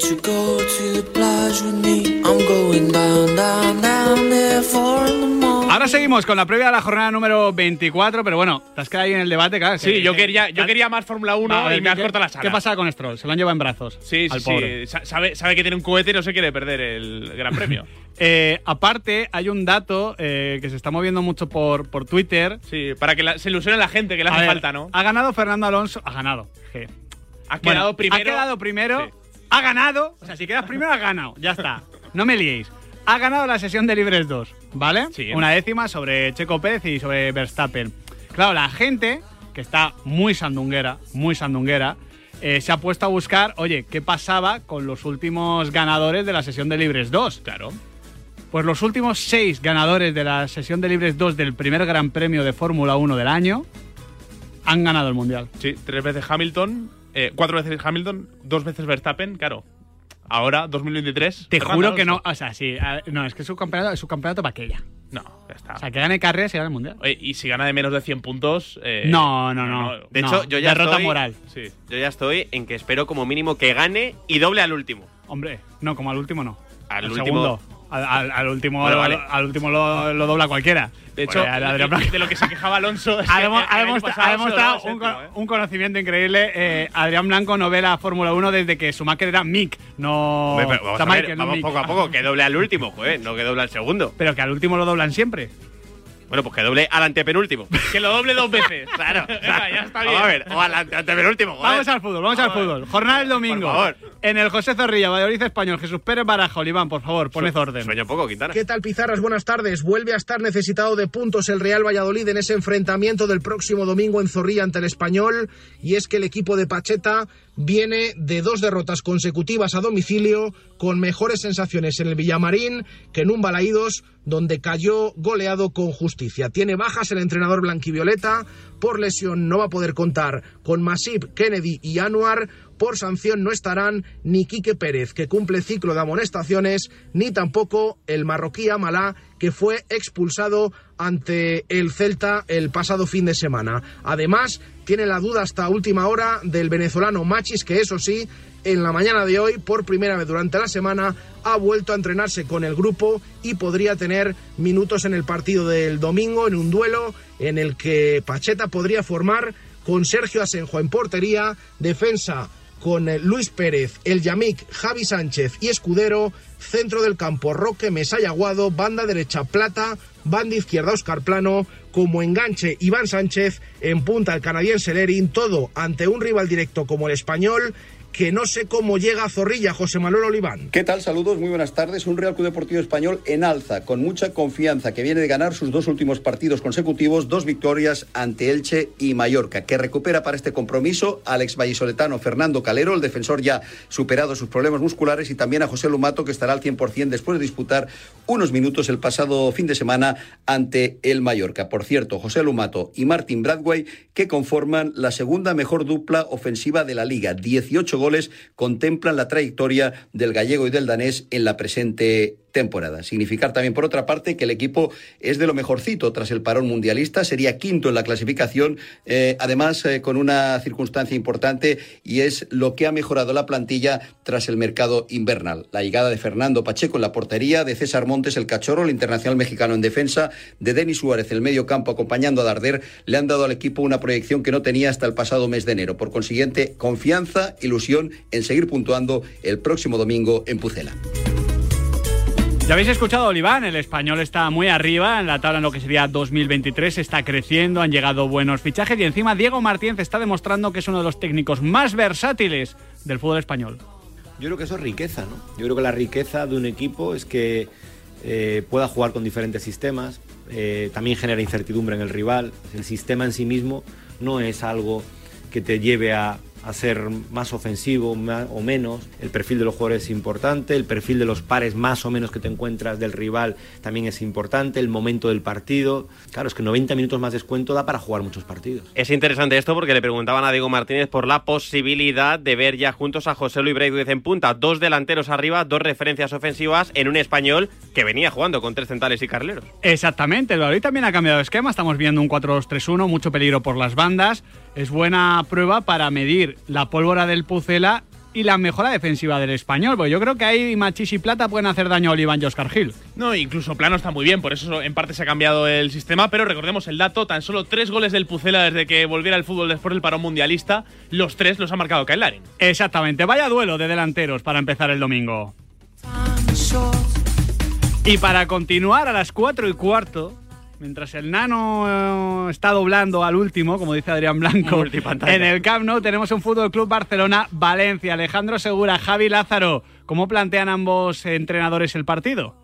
Won't you go to the plage with me? I'm going down, down, down there for the morning. Ahora seguimos con la previa de la jornada número 24, pero bueno, te has quedado ahí en el debate, claro. Sí, yo que- quería, yo quería más Fórmula 1 A ver, y me has ¿qué- cortado la sala. ¿Qué pasa con Stroll? Se lo han llevado en brazos. Sí, sí, al sí. pobre. Sa- Sabe, sabe que tiene un cohete y no se quiere perder el Gran Premio. Eh, aparte, hay un dato eh, que se está moviendo mucho por, por Twitter. Sí, para que la- se ilusione la gente, que le hace ver, falta, ¿no? Ha ganado Fernando Alonso. Ha ganado. Je. Bueno, quedado primero. Ha quedado primero. Sí. Ha ganado. O sea, si quedas primero, has ganado. Ya está. No me liéis. Ha ganado la sesión de libres 2, ¿vale? Sí. Una décima sobre Checo Pérez y sobre Verstappen. Claro, la gente, que está muy sandunguera, muy sandunguera, eh, se ha puesto a buscar, oye, ¿qué pasaba con los últimos ganadores de la sesión de libres 2? Claro. Pues los últimos seis ganadores de la sesión de libres 2 del primer Gran Premio de Fórmula 1 del año han ganado el Mundial. Sí, tres veces Hamilton, eh, cuatro veces Hamilton, dos veces Verstappen, claro. Ahora, 2023. Te Fernando juro que no, o sea, sí, a- no, es que su campeonato es su campeonato para aquella. No, ya está. O sea, que gane carreras y gane el Mundial. Oye, y si gana de menos de 100 puntos. eh, No, no, no. De No, hecho, yo ya derrota estoy, moral. Sí. Yo ya estoy en que espero como mínimo que gane y doble al último. Hombre, no, como al último no. Al Al último- segundo. Al, al- último, Bueno, vale. al último lo, lo dobla cualquiera. De hecho, Adrián Blanco- de lo que se quejaba Alonso. es ha, que ha demostrado un, ¿eh? un conocimiento increíble. Eh, Adrián Blanco no ve la Fórmula 1 desde que Schumacher era Mick, no. Hombre, pero vamos, a ver, no vamos Mick. poco a poco, que doble al último, joder, no que doble al segundo. Pero que al último lo doblan siempre. Bueno, pues que doble al antepenúltimo. Que lo doble dos veces. Claro, Venga, ya está bien. Vamos a ver, o al ante- antepenúltimo, joder. Vamos al fútbol, vamos al fútbol. Jornada del domingo. Por favor. En el José Zorrilla, Valladolid Español, Jesús Pérez Baraja, Oliván, por favor, poned orden. Sueño poco, Quintana. ¿Qué tal, Pizarras? Buenas tardes. Vuelve a estar necesitado de puntos el Real Valladolid en ese enfrentamiento del próximo domingo en Zorrilla ante el Español. Y es que el equipo de Pacheta viene de dos derrotas consecutivas a domicilio, con mejores sensaciones en el Villamarín que en un Balaídos, donde cayó goleado con justicia. Tiene bajas el entrenador blanquivioleta. Por lesión no va a poder contar con Masip, Kennedy y Anuar. Por sanción no estarán ni Quique Pérez, que cumple ciclo de amonestaciones, ni tampoco el marroquí Amalá, que fue expulsado ante el Celta el pasado fin de semana. Además, tiene la duda hasta última hora del venezolano Machis, que eso sí, en la mañana de hoy, por primera vez durante la semana, ha vuelto a entrenarse con el grupo y podría tener minutos en el partido del domingo, en un duelo en el que Pacheta podría formar con Sergio Asenjo en portería, defensa con eh, Luis Pérez, El Yamik, Javi Sánchez y Escudero, centro del campo Roque Mesaya Aguado, banda derecha Plata, banda izquierda Oscar Plano, como enganche Iván Sánchez, en punta el canadiense Lerin, todo ante un rival directo como el español, que no sé cómo llega a Zorrilla, José Manuel Oliván. ¿Qué tal? Saludos, muy buenas tardes. Un Real Club Deportivo Español en alza, con mucha confianza, que viene de ganar sus dos últimos partidos consecutivos, dos victorias ante Elche y Mallorca, que recupera para este compromiso al ex vallisoletano Fernando Calero, el defensor ya superado sus problemas musculares, y también a José Lumato, que estará al 100% después de disputar unos minutos el pasado fin de semana ante el Mallorca. Por cierto, José Lumato y Martin Bradway, que conforman la segunda mejor dupla ofensiva de la liga. 18 goles contemplan la trayectoria del gallego y del danés en la presente temporada. Significar también, por otra parte, que el equipo es de lo mejorcito tras el parón mundialista, sería quinto en la clasificación, eh, además eh, con una circunstancia importante y es lo que ha mejorado la plantilla tras el mercado invernal. La llegada de Fernando Pacheco en la portería, de César Montes el cachorro, el internacional mexicano en defensa, de Denis Suárez el medio campo acompañando a Darder, le han dado al equipo una proyección que no tenía hasta el pasado mes de enero. Por consiguiente, confianza, ilusión en seguir puntuando el próximo domingo en Pucela. Ya habéis escuchado, Oliván, el español está muy arriba en la tabla en lo que sería 2023, está creciendo, han llegado buenos fichajes y encima Diego Martínez está demostrando que es uno de los técnicos más versátiles del fútbol español. Yo creo que eso es riqueza, ¿no? Yo creo que la riqueza de un equipo es que eh, pueda jugar con diferentes sistemas, eh, también genera incertidumbre en el rival. El sistema en sí mismo no es algo que te lleve a, a ser más ofensivo más o menos. El perfil de los jugadores es importante, el perfil de los pares más o menos que te encuentras del rival también es importante, el momento del partido. Claro, es que 90 minutos más descuento da para jugar muchos partidos. Es interesante esto porque le preguntaban a Diego Martínez por la posibilidad de ver ya juntos a José Luis Braithwaite en punta. Dos delanteros arriba, dos referencias ofensivas en un español que venía jugando con tres centrales y carleros. Exactamente, el Valladolid también ha cambiado de esquema, estamos viendo un 4-2-3-1, mucho peligro por las bandas, es buena prueba para medir la pólvora del Pucela y la mejora defensiva del español, porque yo creo que ahí Machis y Plata pueden hacer daño a Oliván y Oscar Gil. No, incluso Plano está muy bien, por eso en parte se ha cambiado el sistema, pero recordemos el dato, tan solo tres goles del Pucela desde que volviera al fútbol después del parón mundialista, los tres los ha marcado Kyle Larin. Exactamente, vaya duelo de delanteros para empezar el domingo. Y para continuar a las 4 y cuarto, mientras el nano eh, está doblando al último, como dice Adrián Blanco, en el Camp Nou tenemos un Fútbol Club Barcelona Valencia, Alejandro Segura, Javi Lázaro. ¿Cómo plantean ambos entrenadores el partido?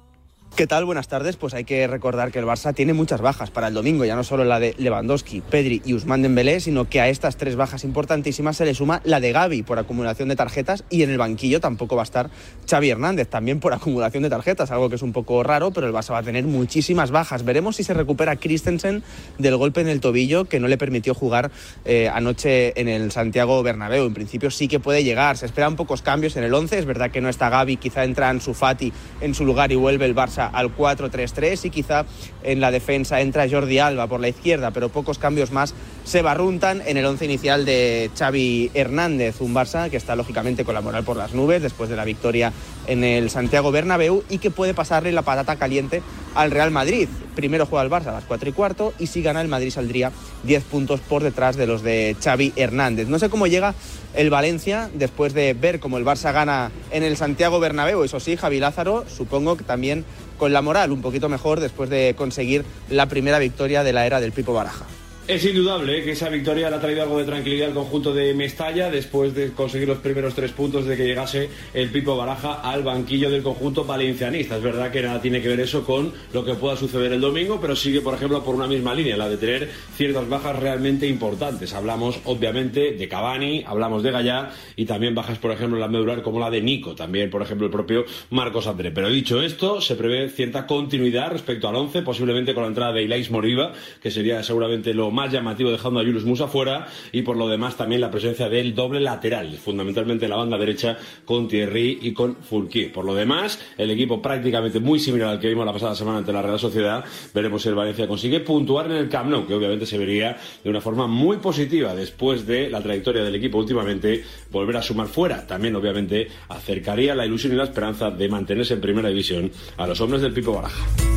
¿Qué tal? Buenas tardes. Pues hay que recordar que el Barça tiene muchas bajas para el domingo, ya no solo la de Lewandowski, Pedri y Usman Dembélé, sino que a estas tres bajas importantísimas se le suma la de Gaby por acumulación de tarjetas y en el banquillo tampoco va a estar Xavi Hernández, también por acumulación de tarjetas, algo que es un poco raro, pero el Barça va a tener muchísimas bajas. Veremos si se recupera Christensen del golpe en el tobillo que no le permitió jugar eh, anoche en el Santiago Bernabéu. En principio sí que puede llegar, se esperan pocos cambios en el 11, es verdad que no está Gaby, quizá entra Ansu Fati en su lugar y vuelve el Barça al 4-3-3 y quizá en la defensa entra Jordi Alba por la izquierda, pero pocos cambios más se barruntan en el once inicial de Xavi Hernández, un Barça que está lógicamente con la moral por las nubes después de la victoria en el Santiago Bernabéu y que puede pasarle la patata caliente al Real Madrid. Primero juega el Barça a las 4 y cuarto y si gana el Madrid saldría 10 puntos por detrás de los de Xavi Hernández. No sé cómo llega el Valencia después de ver cómo el Barça gana en el Santiago Bernabéu. Eso sí, Javi Lázaro, supongo que también con la moral un poquito mejor después de conseguir la primera victoria de la era del Pipo Baraja. Es indudable que esa victoria le ha traído algo de tranquilidad al conjunto de Mestalla después de conseguir los primeros tres puntos de que llegase el Pipo Baraja al banquillo del conjunto valencianista. Es verdad que nada tiene que ver eso con lo que pueda suceder el domingo, pero sigue, por ejemplo, por una misma línea, la de tener ciertas bajas realmente importantes. Hablamos, obviamente, de Cavani, hablamos de Gallá y también bajas, por ejemplo, en la medular como la de Nico, también, por ejemplo, el propio Marcos André. Pero dicho esto, se prevé cierta continuidad respecto al 11, posiblemente con la entrada de Ilais Moriba, que sería seguramente lo más llamativo dejando a Julius Musa fuera y por lo demás también la presencia del doble lateral, fundamentalmente en la banda derecha con Thierry y con Fulquier. Por lo demás, el equipo prácticamente muy similar al que vimos la pasada semana ante la Real Sociedad. Veremos si el Valencia consigue puntuar en el Camp Nou, que obviamente se vería de una forma muy positiva después de la trayectoria del equipo últimamente volver a sumar fuera. También obviamente acercaría la ilusión y la esperanza de mantenerse en primera división a los hombres del Pipo Baraja.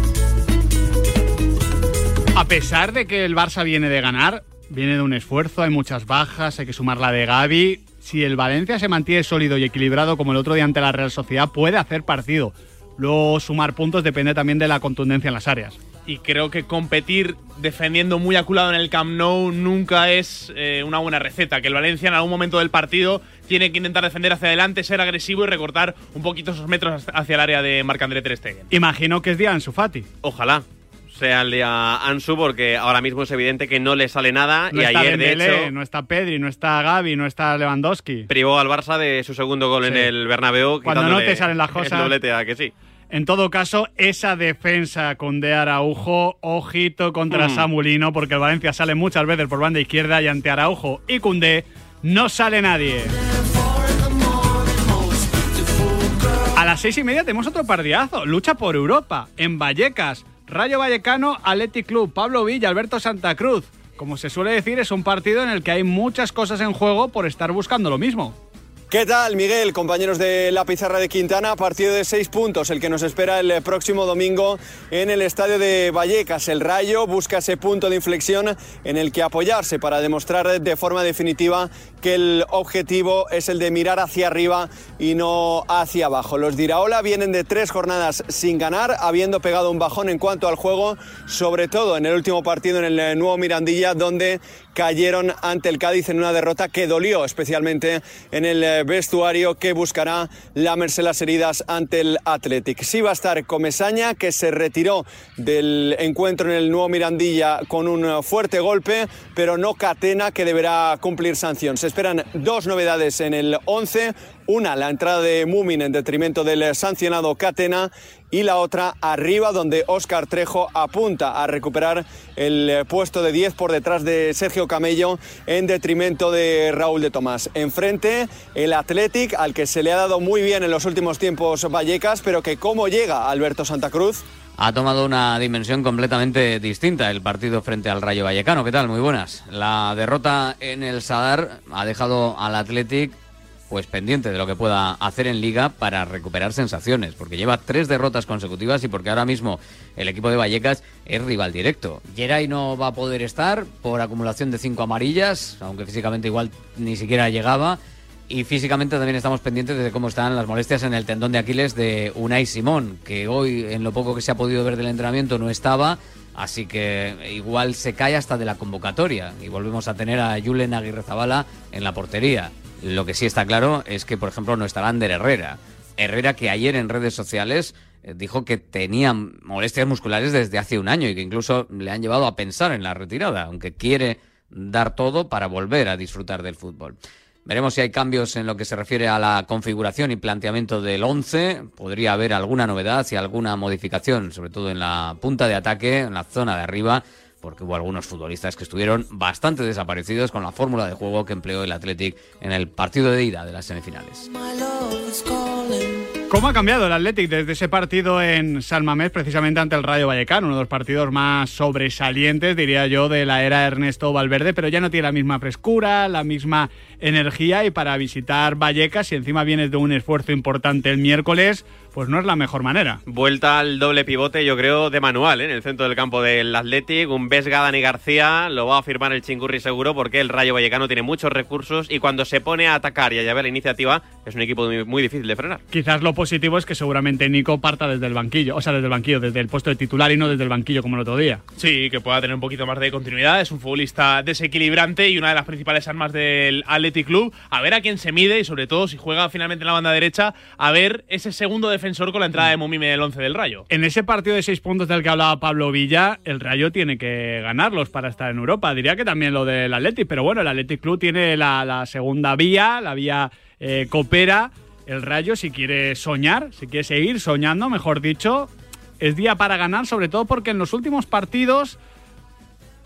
A pesar de que el Barça viene de ganar, viene de un esfuerzo, hay muchas bajas, hay que sumar la de Gaby. Si el Valencia se mantiene sólido y equilibrado como el otro día ante la Real Sociedad, puede hacer partido. Luego sumar puntos depende también de la contundencia en las áreas. Y creo que competir defendiendo muy aculado en el Camp Nou nunca es eh, una buena receta. Que el Valencia en algún momento del partido tiene que intentar defender hacia adelante, ser agresivo y recortar un poquito esos metros hacia el área de Marc-André Ter Stegen. Imagino que es día Ansu Fati. Ojalá sea el día Ansu, porque ahora mismo es evidente que no le sale nada. No y está ayer, de Dembélé, hecho, no está Pedri, no está Gaby, no está Lewandowski. privó al Barça de su segundo gol en el Bernabéu. Cuando no te salen las el cosas. doblete, ¿a que sí. En todo caso, esa defensa con De Araujo, ojito contra Mm. Samulino, porque el Valencia sale muchas veces por banda izquierda y ante Araujo y Cundé no sale nadie. A las seis y media tenemos otro partidazo. Lucha por Europa. En Vallecas. Rayo Vallecano, Athletic Club. Pablo Villa, Alberto Santa Cruz. Como se suele decir, es un partido en el que hay muchas cosas en juego por estar buscando lo mismo. ¿Qué tal, Miguel? Compañeros de la pizarra de Quintana, partido de seis puntos, el que nos espera el próximo domingo en el estadio de Vallecas. El Rayo busca ese punto de inflexión en el que apoyarse para demostrar de forma definitiva que el objetivo es el de mirar hacia arriba y no hacia abajo. Los de Iraola vienen de tres jornadas sin ganar, habiendo pegado un bajón en cuanto al juego, sobre todo en el último partido en el nuevo Mirandilla, donde cayeron ante el Cádiz en una derrota que dolió especialmente en el vestuario que buscará lamerse las heridas ante el Athletic. Sí va a estar Comesaña, que se retiró del encuentro en el nuevo Mirandilla con un fuerte golpe, pero no Catena, que deberá cumplir sanción. Se esperan dos novedades en el 11. Una, la entrada de Mumin en detrimento del sancionado Catena y la otra arriba donde Óscar Trejo apunta a recuperar el eh, puesto de 10 por detrás de Sergio Camello en detrimento de Raúl de Tomás. Enfrente el Athletic al que se le ha dado muy bien en los últimos tiempos Vallecas, pero que cómo llega Alberto Santa Cruz. Ha tomado una dimensión completamente distinta el partido frente al Rayo Vallecano. ¿Qué tal? Muy buenas. La derrota en el Sadar ha dejado al Athletic pues pendiente de lo que pueda hacer en liga para recuperar sensaciones, porque lleva tres derrotas consecutivas y porque ahora mismo el equipo de Vallecas es rival directo. Geray no va a poder estar por acumulación de cinco amarillas, aunque físicamente igual ni siquiera llegaba. Y físicamente también estamos pendientes de cómo están las molestias en el tendón de Aquiles de Unai Simón, que hoy, en lo poco que se ha podido ver del entrenamiento, no estaba. Así que igual se cae hasta de la convocatoria y volvemos a tener a Julen Aguirre Zabala en la portería. Lo que sí está claro es que, por ejemplo, no estará Ander Herrera. Herrera que ayer en redes sociales eh, dijo que tenía molestias musculares desde hace un año y que incluso le han llevado a pensar en la retirada, aunque quiere dar todo para volver a disfrutar del fútbol. Veremos si hay cambios en lo que se refiere a la configuración y planteamiento del 11. Podría haber alguna novedad y alguna modificación, sobre todo en la punta de ataque, en la zona de arriba, porque hubo algunos futbolistas que estuvieron bastante desaparecidos con la fórmula de juego que empleó el Athletic en el partido de ida de las semifinales. ¿Cómo ha cambiado el Athletic desde ese partido en San Mamés, precisamente ante el Rayo Vallecano? Uno de los partidos más sobresalientes, diría yo, de la era Ernesto Valverde, pero ya no tiene la misma frescura, la misma energía y para visitar Vallecas, si encima vienes de un esfuerzo importante el miércoles, pues no es la mejor manera. Vuelta al doble pivote, yo creo, de manual, ¿eh? en el centro del campo del Athletic. Un Vesga, Dani García, lo va a firmar el Chingurri seguro porque el Rayo Vallecano tiene muchos recursos y cuando se pone a atacar y a llevar la iniciativa es un equipo muy, difícil de frenar. Quizás lo positivo es que seguramente Nico parta desde el banquillo, o sea, desde el banquillo, desde el puesto de titular y no desde el banquillo como el otro día. Sí, que pueda tener un poquito más de continuidad. Es un futbolista desequilibrante y una de las principales armas del Athletic Club. A ver a quién se mide y sobre todo si juega finalmente en la banda derecha, a ver ese segundo defensor con la entrada de Momime del 11 del Rayo. En ese partido de seis puntos del que hablaba Pablo Villa, el Rayo tiene que ganarlos para estar en Europa. Diría que también lo del Athletic, pero bueno, el Athletic Club tiene la, la segunda vía, la vía eh, coopera. El Rayo, si quiere soñar, si quiere seguir soñando, mejor dicho, es día para ganar, sobre todo porque en los últimos partidos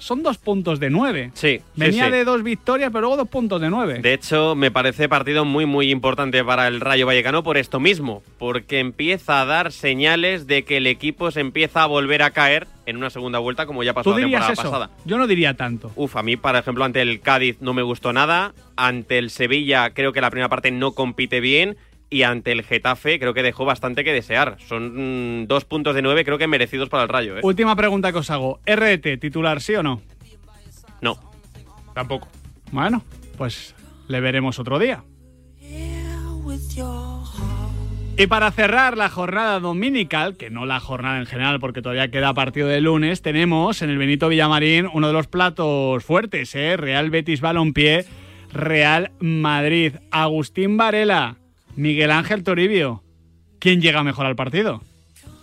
son dos puntos de nueve. Sí. Venía sí, sí. de dos victorias, pero luego dos puntos de nueve. De hecho, me parece partido muy muy importante para el Rayo Vallecano por esto mismo, porque empieza a dar señales de que el equipo se empieza a volver a caer en una segunda vuelta como ya pasó ¿Tú la temporada eso? pasada. Yo no diría tanto. Uf, a mí, por ejemplo, ante el Cádiz no me gustó nada, ante el Sevilla creo que la primera parte no compite bien y ante el Getafe creo que dejó bastante que desear. Son mm, dos puntos de nueve creo que merecidos para el Rayo. ¿eh? Última pregunta que os hago. ¿RT titular sí o no? No. Tampoco. Bueno, pues le veremos otro día. Y para cerrar la jornada dominical, que no la jornada en general porque todavía queda partido de lunes, tenemos en el Benito Villamarín uno de los platos fuertes, ¿eh? Real Betis Balompié, Real Madrid. Agustín Varela, Miguel Ángel Toribio. ¿Quién llega mejor al partido?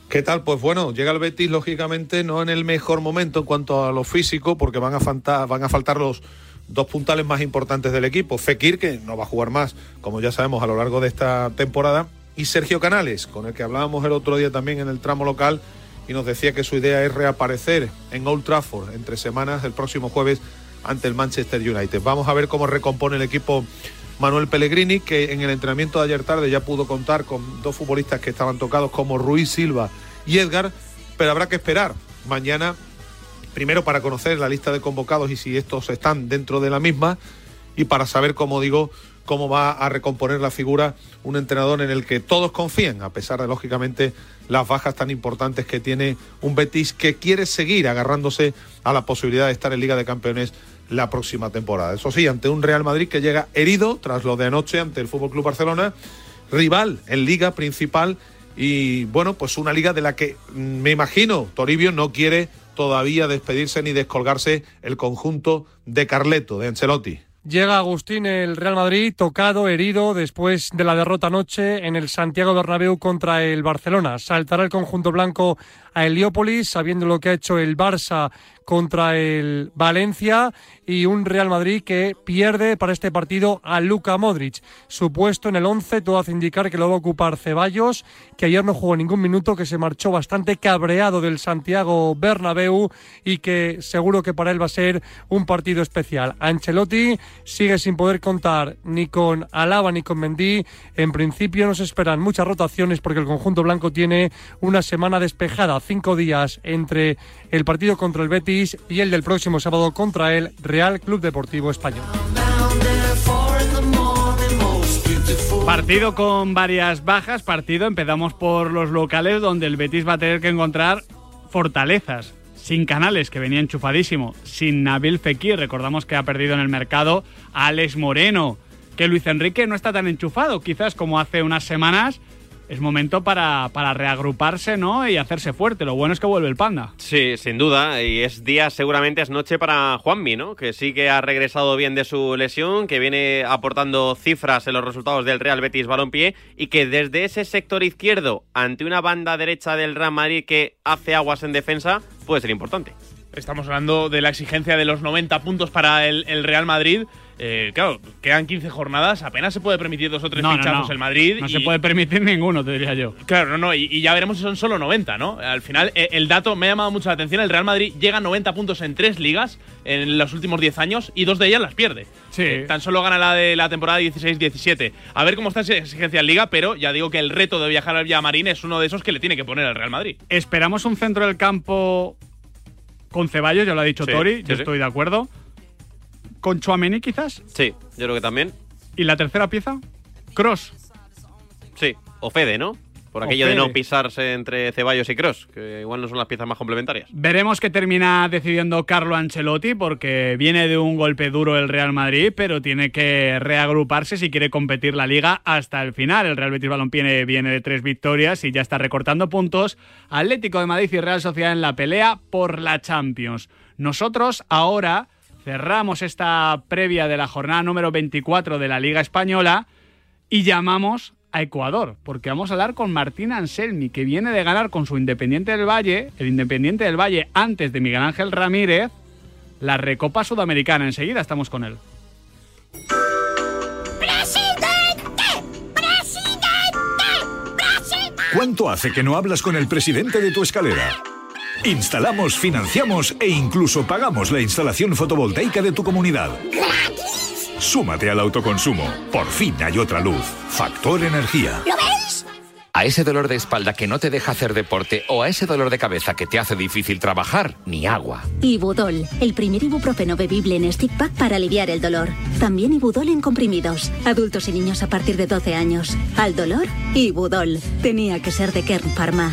¿Qué tal? Pues bueno, llega el Betis, lógicamente, no en el mejor momento en cuanto a lo físico, porque van a, faltar, los dos puntales más importantes del equipo. Fekir, que no va a jugar más, como ya sabemos, a lo largo de esta temporada, y Sergio Canales, con el que hablábamos el otro día también en el tramo local, y nos decía que su idea es reaparecer en Old Trafford entre semanas el próximo jueves ante el Manchester United. Vamos a ver cómo recompone el equipo Manuel Pellegrini, que en el entrenamiento de ayer tarde ya pudo contar con dos futbolistas que estaban tocados como Ruiz Silva y Edgar, pero habrá que esperar mañana, primero para conocer la lista de convocados y si estos están dentro de la misma, y para saber, como digo, cómo va a recomponer la figura un entrenador en el que todos confían, a pesar de, lógicamente, las bajas tan importantes que tiene un Betis que quiere seguir agarrándose a la posibilidad de estar en Liga de Campeones la próxima temporada. Eso sí, ante un Real Madrid que llega herido tras lo de anoche ante el Fútbol Club Barcelona, rival en Liga principal y bueno, pues una liga de la que mm, me imagino Toribio no quiere todavía despedirse ni descolgarse el conjunto de Carleto, de Ancelotti. Llega Agustín el Real Madrid tocado, herido después de la derrota anoche en el Santiago Bernabéu contra el Barcelona. Saltará el conjunto blanco a Heliópolis, sabiendo lo que ha hecho el Barça contra el Valencia y un Real Madrid que pierde para este partido a Luka Modric. Su puesto en el 11, todo hace indicar que lo va a ocupar Ceballos, que ayer no jugó ningún minuto, que se marchó bastante cabreado del Santiago Bernabéu y que seguro que para él va a ser un partido especial. Ancelotti sigue sin poder contar ni con Alaba ni con Mendy. En principio nos esperan muchas rotaciones porque el conjunto blanco tiene una semana despejada, cinco días entre el partido contra el Betis y el del próximo sábado contra el Real Club Deportivo Español. Partido con varias bajas, partido, empezamos por los locales donde el Betis va a tener que encontrar fortalezas. Sin Canales, que venía enchufadísimo, sin Nabil Fekir, recordamos que ha perdido en el mercado a Alex Moreno, que Luis Enrique no está tan enchufado, quizás como hace unas semanas, es momento para, para reagruparse ¿no? y hacerse fuerte. Lo bueno es que vuelve el panda. Sí, sin duda. Y es día, seguramente es noche para Juanmi, ¿no? Que sí que ha regresado bien de su lesión, que viene aportando cifras en los resultados del Real Betis Balompié y que desde ese sector izquierdo, ante una banda derecha del Real Madrid que hace aguas en defensa, puede ser importante. Estamos hablando de la exigencia de los 90 puntos para el, el Real Madrid. Eh, claro, quedan 15 jornadas, apenas se puede permitir dos o tres No, no, pinchazos no. el Madrid. No y- se puede permitir ninguno, te diría yo. Claro, no, no, y, y ya veremos si son solo 90, ¿no? Al final, eh, el dato me ha llamado mucho la atención. El Real Madrid llega a 90 puntos en tres ligas en los últimos 10 años y dos de ellas las pierde. Sí. Eh, tan solo gana la de la temporada 16-17. A ver cómo está esa exigencia en liga, pero ya digo que el reto de viajar al Villamarín es uno de esos que le tiene que poner al Real Madrid. Esperamos un centro del campo con Ceballos, ya lo ha dicho Sí, Tori, sí, yo sí. estoy de acuerdo. Con Chuameni quizás. Sí, yo creo que también. ¿Y la tercera pieza? Cross. Sí, o Fede, ¿no? Por aquello de no pisarse entre Ceballos y Cross, que igual no son las piezas más complementarias. Veremos qué termina decidiendo Carlo Ancelotti, porque viene de un golpe duro el Real Madrid, pero tiene que reagruparse si quiere competir la liga hasta el final. El Real Betis Balompié viene de tres victorias y ya está recortando puntos. Atlético de Madrid y Real Sociedad en la pelea por la Champions. Nosotros ahora cerramos esta previa de la jornada número 24 de la Liga Española y llamamos a Ecuador, porque vamos a hablar con Martín Anselmi, que viene de ganar con su Independiente del Valle, el Independiente del Valle antes de Miguel Ángel Ramírez, la Recopa Sudamericana. Enseguida estamos con él. ¿Cuánto hace que no hablas con el presidente de tu escalera? Instalamos, financiamos e incluso pagamos la instalación fotovoltaica de tu comunidad. Súmate al autoconsumo. Por fin hay otra luz. Factor Energía. ¿Lo veis? A ese dolor de espalda que no te deja hacer deporte o a ese dolor de cabeza que te hace difícil trabajar, ni agua. Ibudol, el primer ibuprofeno bebible en stick pack para aliviar el dolor. También Ibudol en comprimidos. Adultos y niños a partir de 12 años. Al dolor, Ibudol. Tenía que ser de Kern Pharma.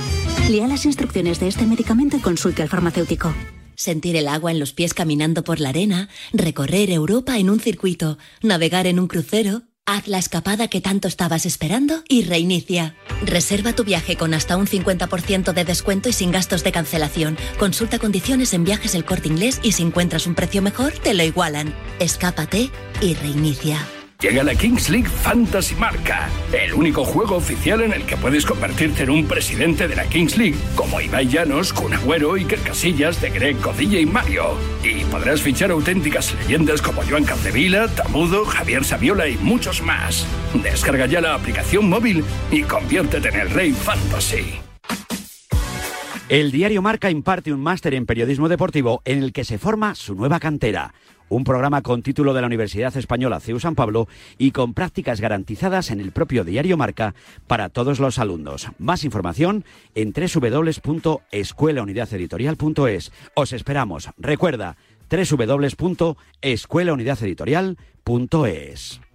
Lea las instrucciones de este medicamento y consulte al farmacéutico. Sentir el agua en los pies caminando por la arena, recorrer Europa en un circuito, navegar en un crucero. Haz la escapada que tanto estabas esperando y reinicia. Reserva tu viaje con hasta un 50% de descuento y sin gastos de cancelación. Consulta condiciones en viajes el corte inglés y si encuentras un precio mejor, te lo igualan. Escápate y reinicia. Llega la Kings League Fantasy Marca, el único juego oficial en el que puedes convertirte en un presidente de la Kings League, como Ibai Llanos, Kun Agüero, Iker Casillas, De Greg, Codilla y Mario. Y podrás fichar auténticas leyendas como Joan Capdevila, Tamudo, Javier Saviola y muchos más. Descarga ya la aplicación móvil y conviértete en el rey fantasy. El diario Marca imparte un máster en periodismo deportivo en el que se forma su nueva cantera. Un programa con título de la Universidad Española CEU San Pablo y con prácticas garantizadas en el propio diario Marca para todos los alumnos. Más información en www.escuelaunidadeditorial.es. Os esperamos. Recuerda, www.escuelaunidadeditorial.es.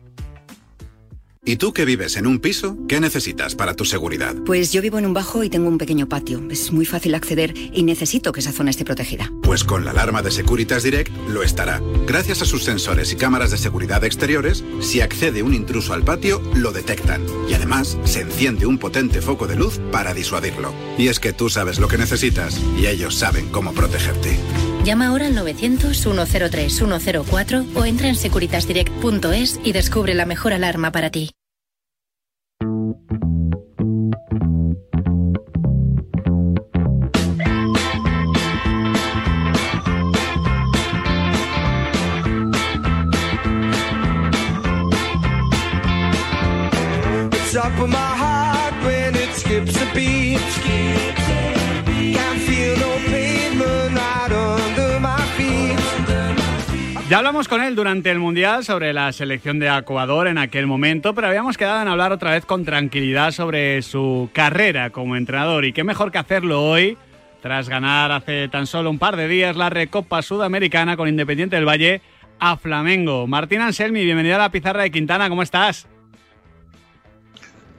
¿Y tú que vives en un piso? ¿Qué necesitas para tu seguridad? Pues yo vivo en un bajo y tengo un pequeño patio. Es muy fácil acceder y necesito que esa zona esté protegida. Pues con la alarma de Securitas Direct lo estará. Gracias a sus sensores y cámaras de seguridad exteriores, si accede un intruso al patio, lo detectan. Y además, se enciende un potente foco de luz para disuadirlo. Y es que tú sabes lo que necesitas y ellos saben cómo protegerte. Llama ahora al 900-103-104 o entra en securitasdirect.es y descubre la mejor alarma para ti. Top of my heart when it skips a beat. Ya hablamos con él durante el Mundial sobre la selección de Ecuador en aquel momento, pero habíamos quedado en hablar otra vez con tranquilidad sobre su carrera como entrenador. Y qué mejor que hacerlo hoy, tras ganar hace tan solo un par de días la Recopa Sudamericana con Independiente del Valle a Flamengo. Martín Anselmi, bienvenido a la pizarra de Quintana, ¿cómo estás?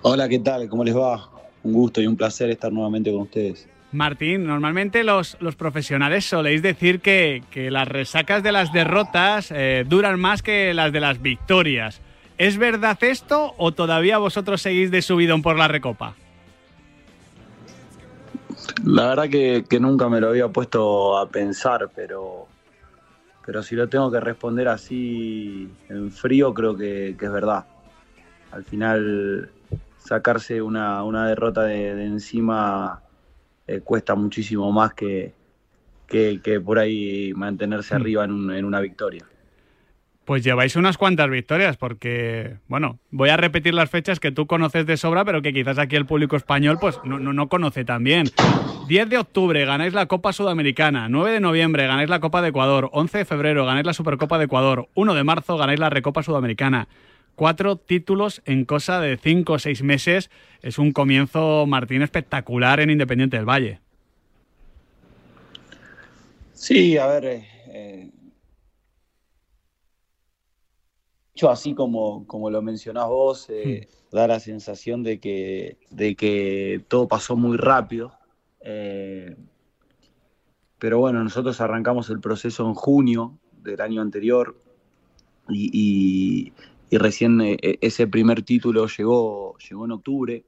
Hola, ¿qué tal? ¿Cómo les va? Un gusto y un placer estar nuevamente con ustedes. Martín, normalmente los, los profesionales soléis decir que, que, las resacas de las derrotas eh, duran más que las de las victorias. ¿Es verdad esto o todavía vosotros seguís de subidón por la recopa? La verdad que, que, nunca me lo había puesto a pensar, pero, pero si lo tengo que responder así en frío, creo que, que es verdad. Al final, sacarse una, una derrota de, de encima eh, cuesta muchísimo más que, que, que por ahí mantenerse arriba en, un, en una victoria. Pues lleváis unas cuantas victorias, porque, bueno, voy a repetir las fechas que tú conoces de sobra, pero que quizás aquí el público español pues no, no, no, conoce tan bien. 10 de octubre ganáis la Copa Sudamericana, 9 de noviembre ganáis la Copa de Ecuador, 11 de febrero ganáis la Supercopa de Ecuador, 1 de marzo ganáis la Recopa Sudamericana. Cuatro títulos en cosa de cinco o seis meses. Es un comienzo, Martín, espectacular en Independiente del Valle. Sí, a ver, eh, hecho así como, como lo mencionás vos, eh, hmm. da la sensación de que, de que todo pasó muy rápido. Eh, pero bueno, nosotros arrancamos el proceso en junio del año anterior y, y, y recién eh, ese primer título llegó, llegó en octubre.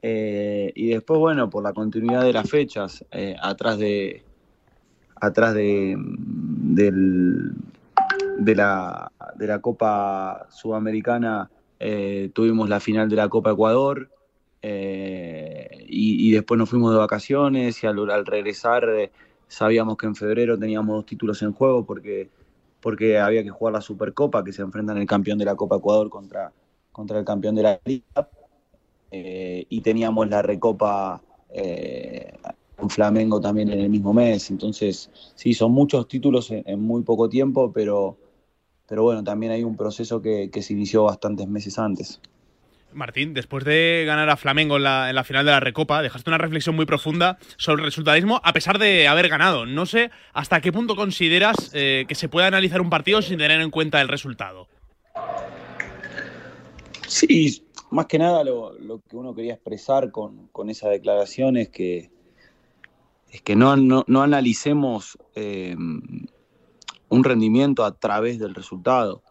Eh, y después, bueno, por la continuidad de las fechas, eh, atrás de atrás de, del, de, la, de la Copa Sudamericana eh, tuvimos la final de la Copa Ecuador y, y, después nos fuimos de vacaciones y al, al regresar sabíamos que en febrero teníamos dos títulos en juego porque porque había que jugar la Supercopa, que se enfrentan el campeón de la Copa Ecuador contra, contra el campeón de la Liga, eh, y teníamos la Recopa eh, con Flamengo también en el mismo mes, entonces sí, son muchos títulos en, en muy poco tiempo, pero, pero bueno, también hay un proceso que, que se inició bastantes meses antes. Martín, después de ganar a Flamengo en la, en la, final de la Recopa, dejaste una reflexión muy profunda sobre el resultadismo a pesar de haber ganado. No sé hasta qué punto consideras eh, que se puede analizar un partido sin tener en cuenta el resultado. Sí, más que nada lo, que uno quería expresar con, esa declaración es que, es que no, no, no analicemos eh, un rendimiento a través del resultado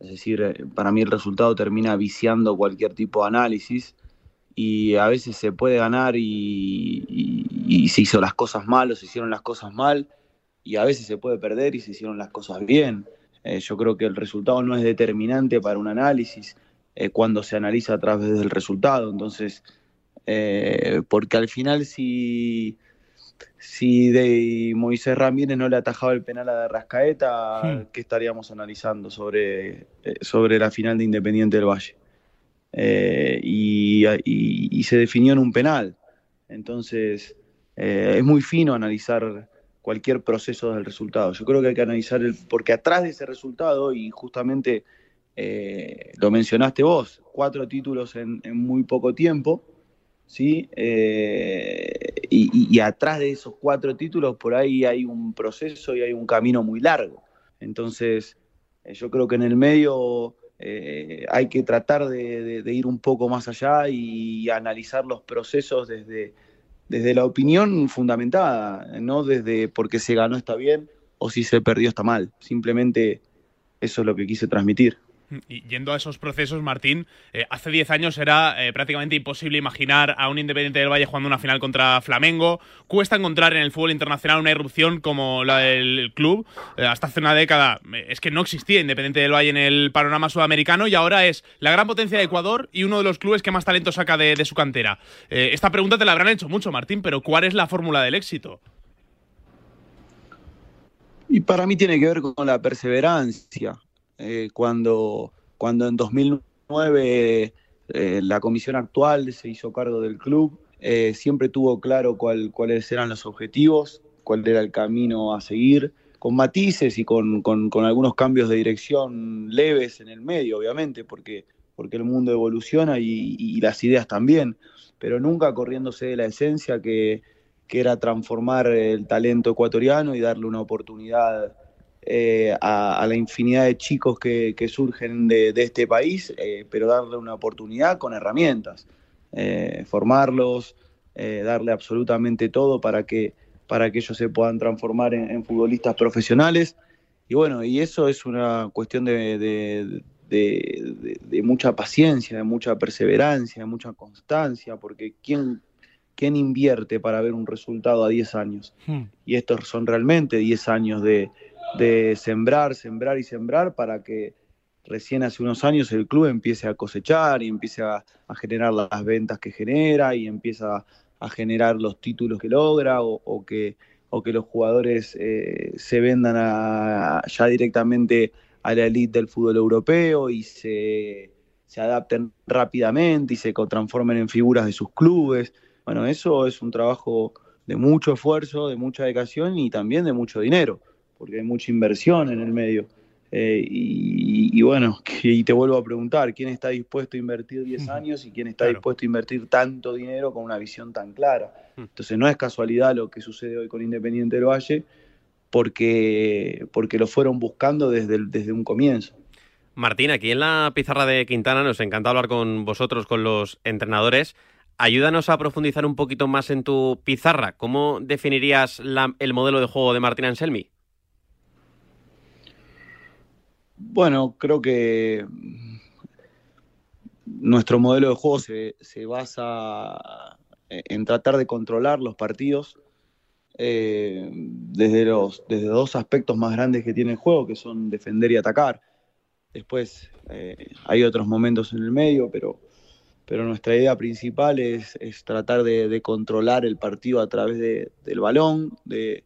es decir, eh, para mí el resultado termina viciando cualquier tipo de análisis y a veces se puede ganar y, se hizo las cosas mal o se hicieron las cosas mal y a veces se puede perder y se hicieron las cosas bien. Eh, yo creo que el resultado no es determinante para un análisis eh, cuando se analiza a través del resultado. Entonces, porque al final si si de Moisés Ramírez no le atajaba el penal a Rascaeta, hmm. ¿qué estaríamos analizando sobre, eh, sobre la final de Independiente del Valle? Eh, y, y, y, se definió en un penal. Entonces, eh, es muy fino analizar cualquier proceso del resultado. Yo creo que hay que analizar, el, porque atrás de ese resultado, y justamente eh, lo mencionaste vos, cuatro títulos en, en muy poco tiempo, ¿sí? Eh, y, atrás de esos cuatro títulos por ahí hay un proceso y hay un camino muy largo. Entonces, eh, yo creo que en el medio eh, hay que tratar de, de, ir un poco más allá y, y analizar los procesos desde, desde la opinión fundamentada, no desde porque se ganó está bien o si se perdió está mal. Simplemente eso es lo que quise transmitir. Y yendo a esos procesos, Martín, eh, hace 10 años era eh, prácticamente imposible imaginar a un Independiente del Valle jugando una final contra Flamengo. Cuesta encontrar en el fútbol internacional una irrupción como la del club. Eh, hasta hace una década es que no existía Independiente del Valle en el panorama sudamericano y ahora es la gran potencia de Ecuador y uno de los clubes que más talento saca de, de su cantera. esta pregunta te la habrán hecho mucho, Martín, pero ¿cuál es la fórmula del éxito? Y para mí tiene que ver con la perseverancia eh, cuando, cuando en 2009 eh, la comisión actual se hizo cargo del club, eh, siempre tuvo claro cuál, cuáles eran los objetivos, cuál era el camino a seguir, con matices y con, con, con, algunos cambios de dirección leves en el medio, obviamente, porque, porque el mundo evoluciona y, y las ideas también, pero nunca corriéndose de la esencia que, que era transformar el talento ecuatoriano y darle una oportunidad eh, a, a la infinidad de chicos que, que surgen de, de este país, eh, pero darle una oportunidad con herramientas, eh, formarlos, eh, darle absolutamente todo para que, para que ellos se puedan transformar en, en futbolistas profesionales. Y bueno, y eso es una cuestión de, de- de- mucha paciencia, de mucha perseverancia, de mucha constancia, porque ¿quién, quién invierte para ver un resultado a 10 años? Y estos son realmente 10 años de, de sembrar, sembrar y sembrar para que recién hace unos años el club empiece a cosechar y empiece a, generar las ventas que genera y empieza a generar los títulos que logra o, que, o que los jugadores eh, se vendan ya directamente a la elite del fútbol europeo y se, se adapten rápidamente y se transformen en figuras de sus clubes. Bueno, eso es un trabajo de mucho esfuerzo, de mucha dedicación y también de mucho dinero, porque hay mucha inversión en el medio. Eh, y, y bueno, y te vuelvo a preguntar, ¿quién está dispuesto a invertir 10 años y quién está dispuesto a invertir tanto dinero con una visión tan clara? Entonces no es casualidad lo que sucede hoy con Independiente del Valle, porque, porque lo fueron buscando desde, el- desde un comienzo. Martín, aquí en la pizarra de Quintana nos encanta hablar con vosotros, con los entrenadores. Ayúdanos a profundizar un poquito más en tu pizarra. ¿Cómo definirías la- el modelo de juego de Martín Anselmi? Bueno, creo que nuestro modelo de juego se, se basa en tratar de controlar los partidos eh, desde, los, desde dos aspectos más grandes que tiene el juego, que son defender y atacar. Después eh, hay otros momentos en el medio, pero, pero nuestra idea principal es, es tratar de, controlar el partido a través de- del balón, de,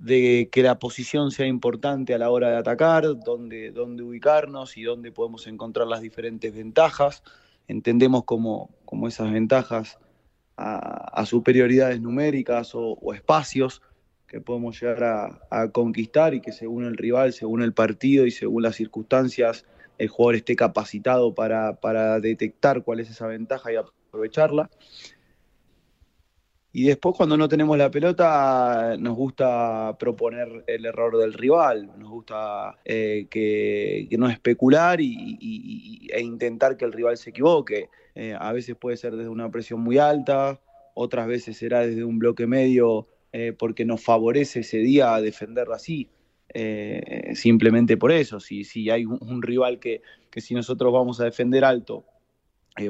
de que la posición sea importante a la hora de atacar, dónde, ubicarnos y dónde podemos encontrar las diferentes ventajas. Entendemos como, como esas ventajas a, a superioridades numéricas o, o espacios que podemos llegar a, a conquistar y que según el rival, según el partido y según las circunstancias, el jugador esté capacitado para, para detectar cuál es esa ventaja y aprovecharla. Y después cuando no tenemos la pelota nos gusta proponer el error del rival, nos gusta eh, que, que no especular y, y- e intentar que el rival se equivoque. Eh, a veces puede ser desde una presión muy alta, otras veces será desde un bloque medio eh, porque nos favorece ese día defenderlo así. Eh, simplemente por eso, si, si hay un, un rival que, que si nosotros vamos a defender alto,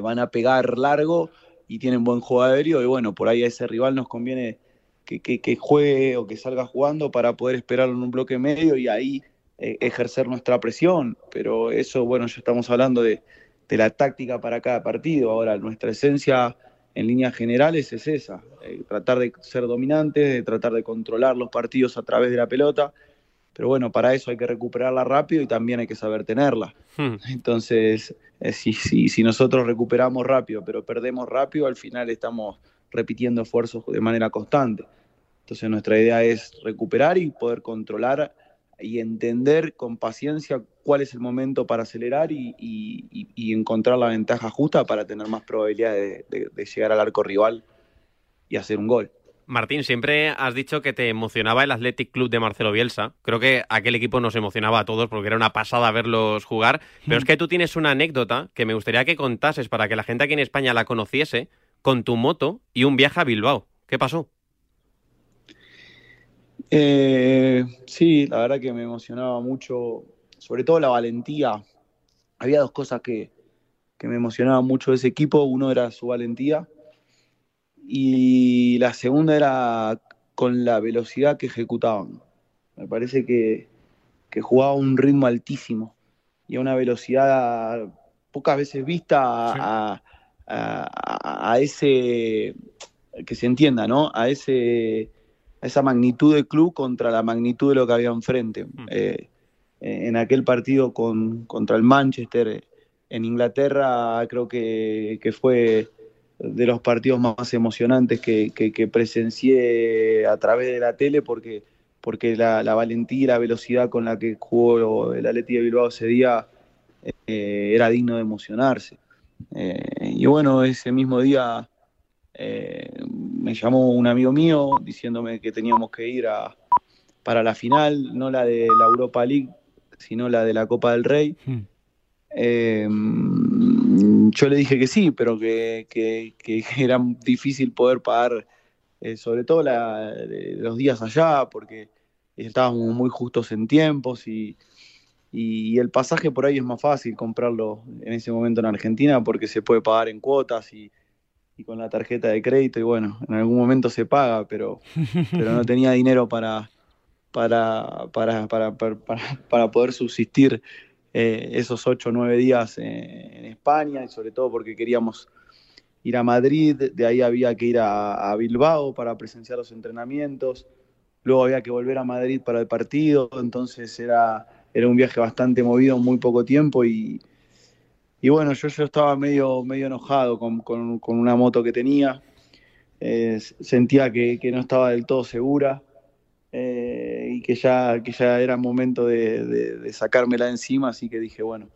van a pegar largo y tienen buen juego aéreo y bueno, por ahí a ese rival nos conviene que, que- juegue o que salga jugando para poder esperarlo en un bloque medio y ahí eh, ejercer nuestra presión. Pero eso, bueno, ya estamos hablando de, de la táctica para cada partido. Ahora, nuestra esencia en líneas generales es esa, eh, tratar de ser dominantes, de tratar de controlar los partidos a través de la pelota. Pero bueno, para eso hay que recuperarla rápido y también hay que saber tenerla. Entonces, eh, si, si, si nosotros recuperamos rápido, pero perdemos rápido, al final estamos repitiendo esfuerzos de manera constante. Entonces, nuestra idea es recuperar y poder controlar y entender con paciencia cuál es el momento para acelerar y, y- y- y encontrar la ventaja justa para tener más probabilidad de, de- de llegar al arco rival y hacer un gol. Martín, siempre has dicho que te emocionaba el Athletic Club de Marcelo Bielsa. Creo que aquel equipo nos emocionaba a todos porque era una pasada verlos jugar. Pero es que tú tienes una anécdota que me gustaría que contases para que la gente aquí en España la conociese con tu moto y un viaje a Bilbao. ¿Qué pasó? Eh, sí, la verdad que me emocionaba mucho, sobre todo la valentía. Había dos cosas que, que me emocionaban mucho de ese equipo. Uno era su valentía y la segunda era con la velocidad que ejecutaban. Me parece que, que jugaba a un ritmo altísimo y a una velocidad pocas veces vista a, a- a- a ese, que se entienda, ¿no? A ese a esa magnitud de club contra la magnitud de lo que había enfrente. Eh, en aquel partido con, contra el Manchester eh, en Inglaterra creo que, que fue de los partidos más emocionantes que, que- que presencié a través de la tele porque, porque la, la valentía y la velocidad con la que jugó el Atleti de Bilbao ese día eh, era digno de emocionarse. Eh, y bueno, ese mismo día eh, me llamó un amigo mío diciéndome que teníamos que ir a, para la final, no la de la Europa League, sino la de la Copa del Rey. Eh, yo le dije que sí, pero que, que- que era difícil poder pagar, eh, sobre todo la- los días allá, porque estábamos muy justos en tiempos y, y el pasaje por ahí es más fácil comprarlo en ese momento en Argentina porque se puede pagar en cuotas y, y con la tarjeta de crédito y bueno, en algún momento se paga, pero, pero no tenía dinero para, para, para, para, para- para poder subsistir eh, esos ocho o nueve días en España y sobre todo porque queríamos ir a Madrid, de ahí había que ir a, Bilbao para presenciar los entrenamientos, luego había que volver a Madrid para el partido, entonces era, era un viaje bastante movido en muy poco tiempo y, y bueno, yo, yo estaba medio, medio enojado con, con- con una moto que tenía, eh, sentía que, que no estaba del todo segura eh, y que ya, que ya era momento de, de- de sacármela de encima, así que dije, bueno,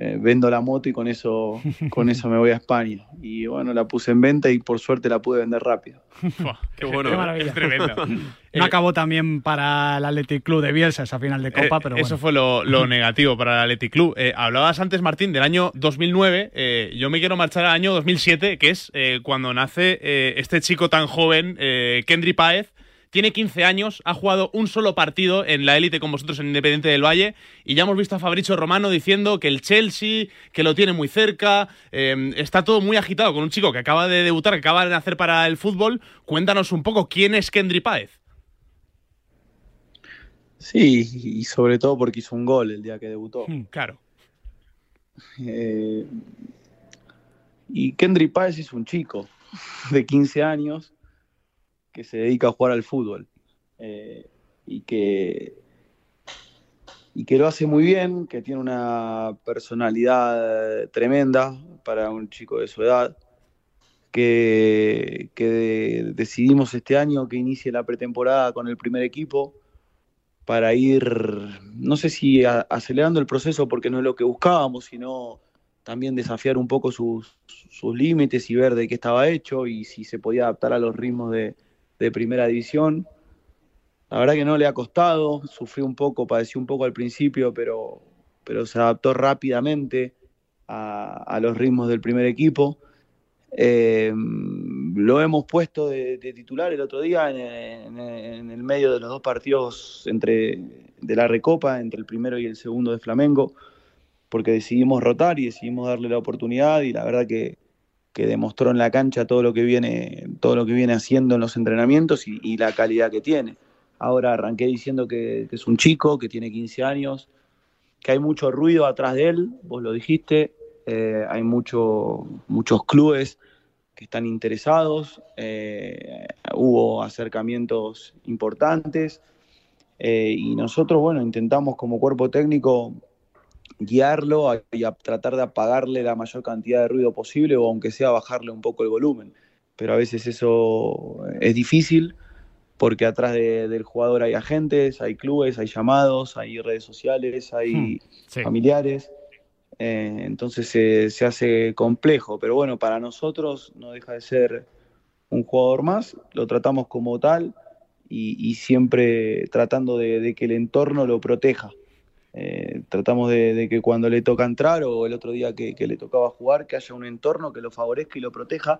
eh, vendo la moto y con eso, con eso me voy a España. Y bueno, la puse en venta y por suerte la pude vender rápido. Qué bueno, Qué maravilla. es tremendo. No acabó también para el Athletic Club de Bielsa esa final de Copa, Eh, pero Eso fue lo, lo negativo para el Athletic Club. Eh, hablabas antes, Martín, del año 2009. eh, yo me quiero marchar al año 2007, que es eh, cuando nace eh, este chico tan joven, eh, Kendry Páez. Tiene 15 años, ha jugado un solo partido en la élite con vosotros en Independiente del Valle y ya hemos visto a Fabricio Romano diciendo que el Chelsea, que lo tiene muy cerca, eh, está todo muy agitado con un chico que acaba de debutar, que acaba de nacer para el fútbol. Cuéntanos un poco quién es Kendry Páez. Sí, y sobre todo porque hizo un gol el día que debutó. Claro. Eh, y Kendry Páez es un chico de 15 años que se dedica a jugar al fútbol eh, y, que, y que lo hace muy bien, que tiene una personalidad tremenda para un chico de su edad, que, que decidimos este año que inicie la pretemporada con el primer equipo para ir, no sé si acelerando el proceso porque no es lo que buscábamos, sino también desafiar un poco sus, sus límites y ver de qué estaba hecho y si se podía adaptar a los ritmos de, de primera división. La verdad que no le ha costado, sufrió un poco, padeció un poco al principio, pero, pero se adaptó rápidamente a, los ritmos del primer equipo. Eh, lo hemos puesto de, titular el otro día en, en- en el medio de los dos partidos entre, de la Recopa, entre el primero y el segundo de Flamengo, porque decidimos rotar y decidimos darle la oportunidad y la verdad que, que demostró en la cancha todo lo que viene, todo lo que viene haciendo en los entrenamientos y, la calidad que tiene. Ahora arranqué diciendo que, que es un chico, que tiene 15 años, que hay mucho ruido atrás de él, vos lo dijiste, eh, hay mucho, muchos clubes que están interesados, eh, hubo acercamientos importantes eh, y nosotros, bueno, intentamos como cuerpo técnico guiarlo a- y a tratar de apagarle la mayor cantidad de ruido posible o aunque sea bajarle un poco el volumen. Pero a veces eso es difícil porque atrás de- del jugador hay agentes, hay clubes, hay llamados, hay redes sociales, hay Hmm, sí. familiares. Eh, entonces se, se hace complejo, pero bueno, para nosotros no deja de ser un jugador más, lo tratamos como tal y, y siempre tratando de, de que el entorno lo proteja. Eh, tratamos de, de que cuando le toca entrar o el otro día que, que le tocaba jugar, que haya un entorno que lo favorezca y lo proteja,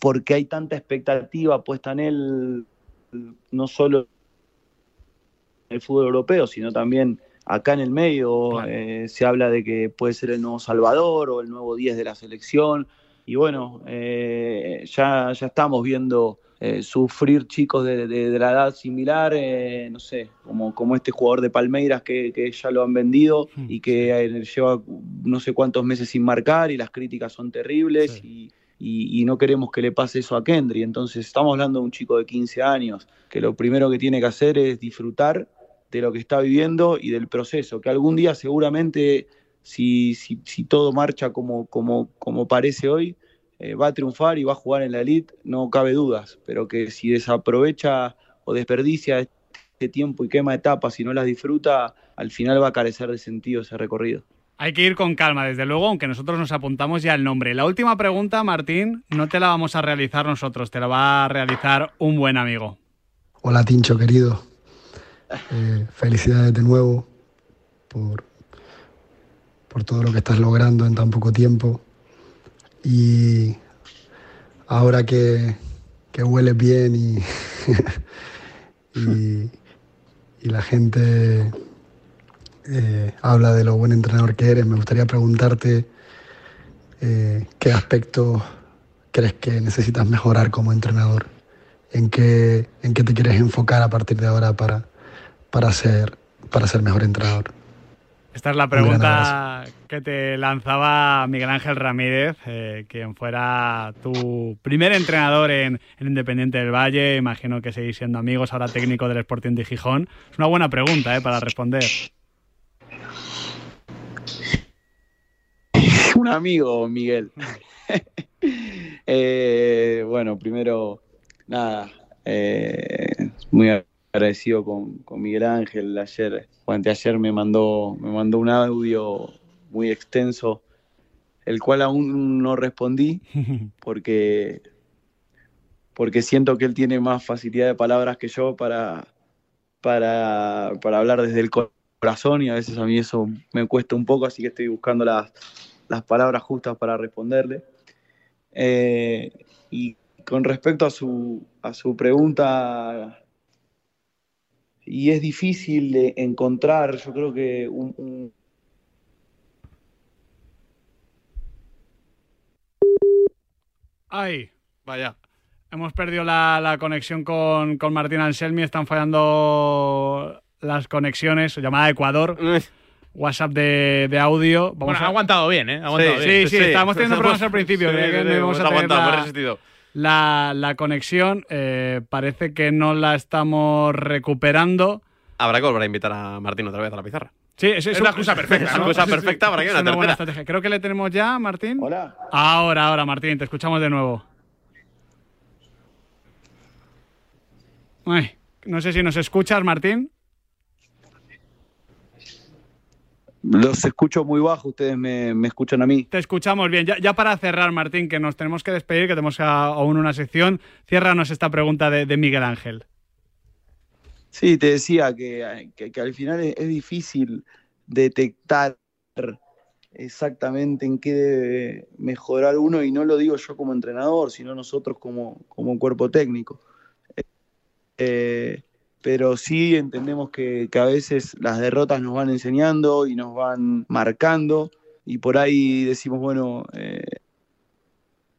porque hay tanta expectativa puesta en él, no solo en el fútbol europeo, sino también acá en el medio. eh, se habla de que puede ser el nuevo Salvador o el nuevo 10 de la selección. Y bueno, eh, ya, ya estamos viendo eh, sufrir chicos de, de- de la edad similar, eh, no sé, como, como este jugador de Palmeiras que, que ya lo han vendido y que eh, lleva no sé cuántos meses sin marcar y las críticas son terribles y, y- y no queremos que le pase eso a Kendry. Entonces estamos hablando de un chico de 15 años que lo primero que tiene que hacer es disfrutar de lo que está viviendo y del proceso, que algún día seguramente si, si, si todo marcha como, como, como parece hoy, eh, va a triunfar y va a jugar en la elite, no cabe dudas, pero que si desaprovecha o desperdicia este tiempo y quema etapas y no las disfruta, al final va a carecer de sentido ese recorrido. Hay que ir con calma, desde luego, aunque nosotros nos apuntamos ya el nombre. La última pregunta, Martín, no te la vamos a realizar nosotros, te la va a realizar un buen amigo. Hola Tincho, querido. Eh, felicidades de nuevo por, por todo lo que estás logrando en tan poco tiempo. Y ahora que, que hueles bien y, y, la gente eh, habla de lo buen entrenador que eres, me gustaría preguntarte eh, qué aspectos crees que necesitas mejorar como entrenador, en qué, en qué te quieres enfocar a partir de ahora para, para, para ser mejor entrenador. Esta es la pregunta que te lanzaba Miguel Ángel Ramírez, eh, quien fuera tu primer entrenador en, en Independiente del Valle. Imagino que seguís siendo amigos, ahora técnico del Sporting de Gijón. Es una buena pregunta eh, para responder. Un amigo, Miguel. Eh, bueno, primero, nada, eh, muy agradecido con, con Miguel Ángel. Ayer, o anteayer me mandó, me mandó un audio muy extenso, el cual aún no respondí porque, porque siento que él tiene más facilidad de palabras que yo para, para, para hablar desde el corazón y a veces a mí eso me cuesta un poco, así que estoy buscando las, las palabras justas para responderle. Eh, y con respecto a su, a su pregunta, y es difícil de encontrar, yo creo que un, un- Ay, vaya. Hemos perdido la, la conexión con, con Martín Anselmi. Están fallando las conexiones. Llamada de Ecuador. WhatsApp de, de audio. Vamos Bueno, a- ha aguantado bien, ¿eh? Ha aguantado sí, bien. sí, sí, estábamos teniendo problemas al principio. Sí, creía que sí, no a aguantado, la- resistido. La, la conexión eh, parece que no la estamos recuperando. Habrá que volver a invitar a Martín otra vez a la pizarra. Sí, es, Es la excusa perfecta, Es la ¿no? excusa perfecta para que Es una una buena tercera. estrategia. Creo que le tenemos ya, Martín. Hola. Ahora, ahora, Martín, te escuchamos de nuevo. Ay, no sé si nos escuchas, Martín. Los escucho muy bajo, ustedes me, me escuchan a mí. Te escuchamos bien. Ya, ya para cerrar, Martín, que nos tenemos que despedir, que tenemos aún una sección, ciérranos esta pregunta de, de Miguel Ángel. Sí, te decía que, que- que al final es, es difícil detectar exactamente en qué debe mejorar uno, y no lo digo yo como entrenador, sino nosotros como, como cuerpo técnico. Eh, pero sí entendemos que, que a veces las derrotas nos van enseñando y nos van marcando, y por ahí decimos, bueno, eh,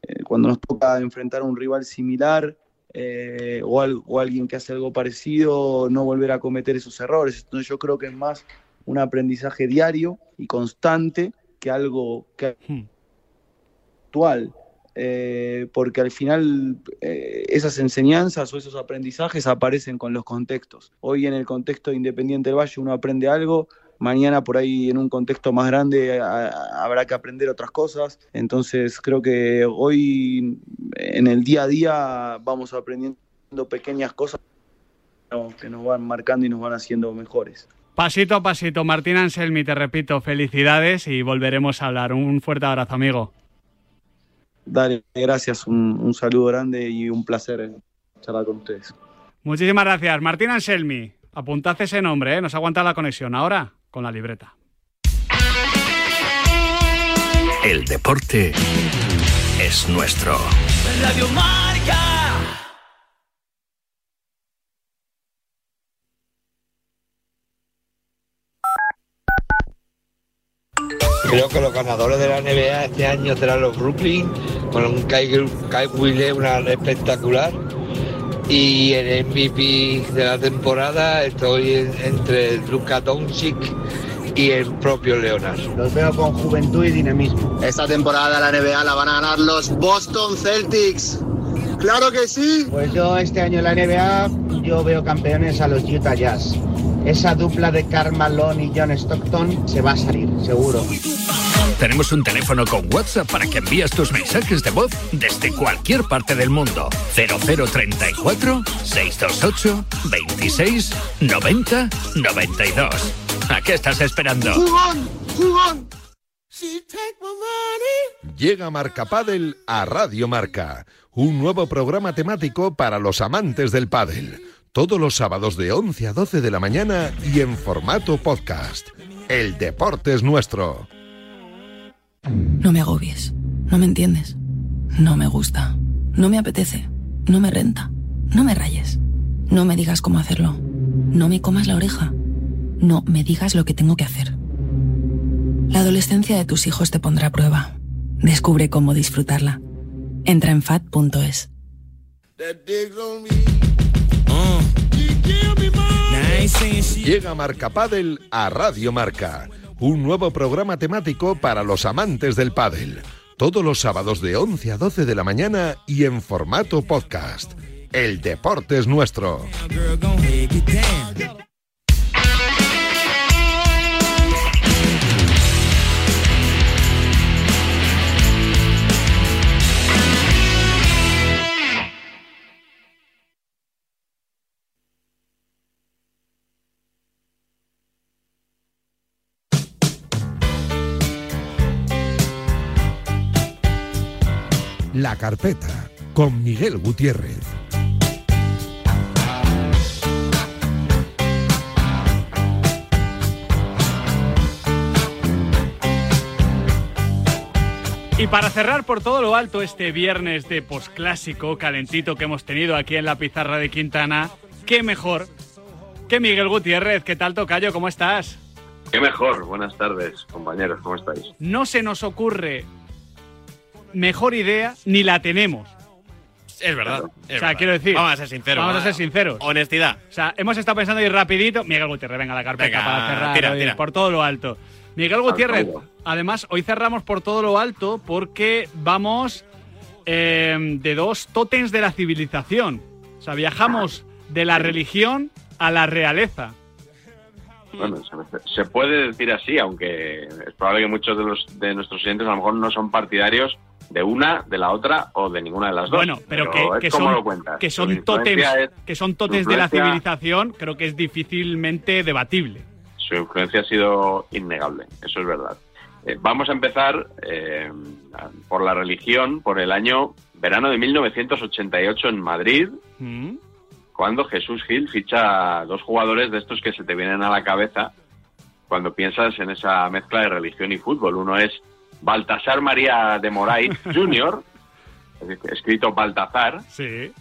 eh, cuando nos toca enfrentar a un rival similar, eh, o, al- o alguien que hace algo parecido, no volver a cometer esos errores. Entonces yo creo que es más un aprendizaje diario y constante que algo que actual. Eh, porque al final eh, esas enseñanzas o esos aprendizajes aparecen con los contextos. Hoy en el contexto de Independiente del Valle uno aprende algo, mañana por ahí en un contexto más grande a- habrá que aprender otras cosas. Entonces creo que hoy en el día a día vamos aprendiendo pequeñas cosas que nos van marcando y nos van haciendo mejores. Pasito a pasito, Martín Anselmi, te repito, felicidades y volveremos a hablar. Un fuerte abrazo, amigo. Dale, gracias, un, un saludo grande y un placer charlar con ustedes. Muchísimas gracias. Martín Anselmi, apuntad ese nombre, ¿eh? nos ha aguantado la conexión. Ahora, con la libreta. El deporte es nuestro. Radio Marca. Creo que los ganadores de la NBA este año serán los Brooklyn, con un Kyle, Kyle Wheeler, una espectacular. Y el MVP de la temporada estoy en- entre Luka Doncic y el propio Leonard. Los veo con juventud y dinamismo. Esta temporada la NBA la van a ganar los Boston Celtics. ¡Claro que sí! Pues yo este año en la NBA yo veo campeones a los Utah Jazz. Esa dupla de Karl Malone y John Stockton se va a salir, seguro. Tenemos un teléfono con WhatsApp para que envíes tus mensajes de voz desde cualquier parte del mundo. 0034 628 26 90 92. ¿A qué estás esperando? ¡Jugón! ¡Jugón! Llega Marca Padel a Radio Marca, un nuevo programa temático para los amantes del pádel. Todos los sábados de 11 a 12 de la mañana y en formato podcast. El deporte es nuestro. No me agobies. No me entiendes. No me gusta. No me apetece. No me renta. No me rayes. No me digas cómo hacerlo. No me comas la oreja. No me digas lo que tengo que hacer. La adolescencia de tus hijos te pondrá a prueba. Descubre cómo disfrutarla. Entra en fat.es. Llega Marca Padel a Radio Marca, un nuevo programa temático para los amantes del pádel. Todos los sábados de 11 a 12 de la mañana y en formato podcast. El deporte es nuestro. La carpeta con Miguel Gutiérrez. Y para cerrar por todo lo alto este viernes de posclásico calentito que hemos tenido aquí en la pizarra de Quintana, qué mejor que Miguel Gutiérrez. ¿Qué tal, Tocayo? ¿Cómo estás? Qué mejor. Buenas tardes, compañeros. ¿Cómo estáis? No se nos ocurre mejor idea ni la tenemos. Es verdad. es o sea, verdad. quiero decir. Vamos a ser sinceros. Vamos a ser sinceros. Honestidad. O sea, hemos estado pensando ir rapidito. Miguel Gutiérrez, venga, la carpeta Venga, para cerrar tira, hoy, tira. por todo lo alto. Miguel Gutiérrez, además, hoy cerramos por todo lo alto porque vamos eh, de dos tótems de la civilización. O sea, viajamos de la religión a la realeza. Bueno, se, se puede decir así, aunque es probable que muchos de, los, de nuestros oyentes a lo mejor no son partidarios de una, de la otra o de ninguna de las dos. Bueno, pero, que, que son, que son tótems, es- que son tótems de la civilización, creo que es difícilmente debatible. Su influencia ha sido innegable, eso es verdad. Eh, vamos a empezar eh, por la religión, por el año verano de 1988 en Madrid, Mm. cuando Jesús Gil ficha a dos jugadores de estos que se te vienen a la cabeza cuando piensas en esa mezcla de religión y fútbol. Uno es Baltasar María de Moraes Jr., escrito Baltazar, Sí.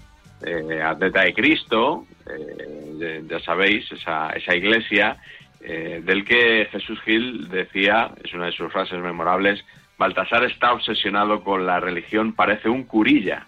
eh, atleta de Cristo, eh, ya sabéis, esa, esa iglesia eh, del que Jesús Gil decía, es una de sus frases memorables, Baltasar está obsesionado con la religión, parece un curilla.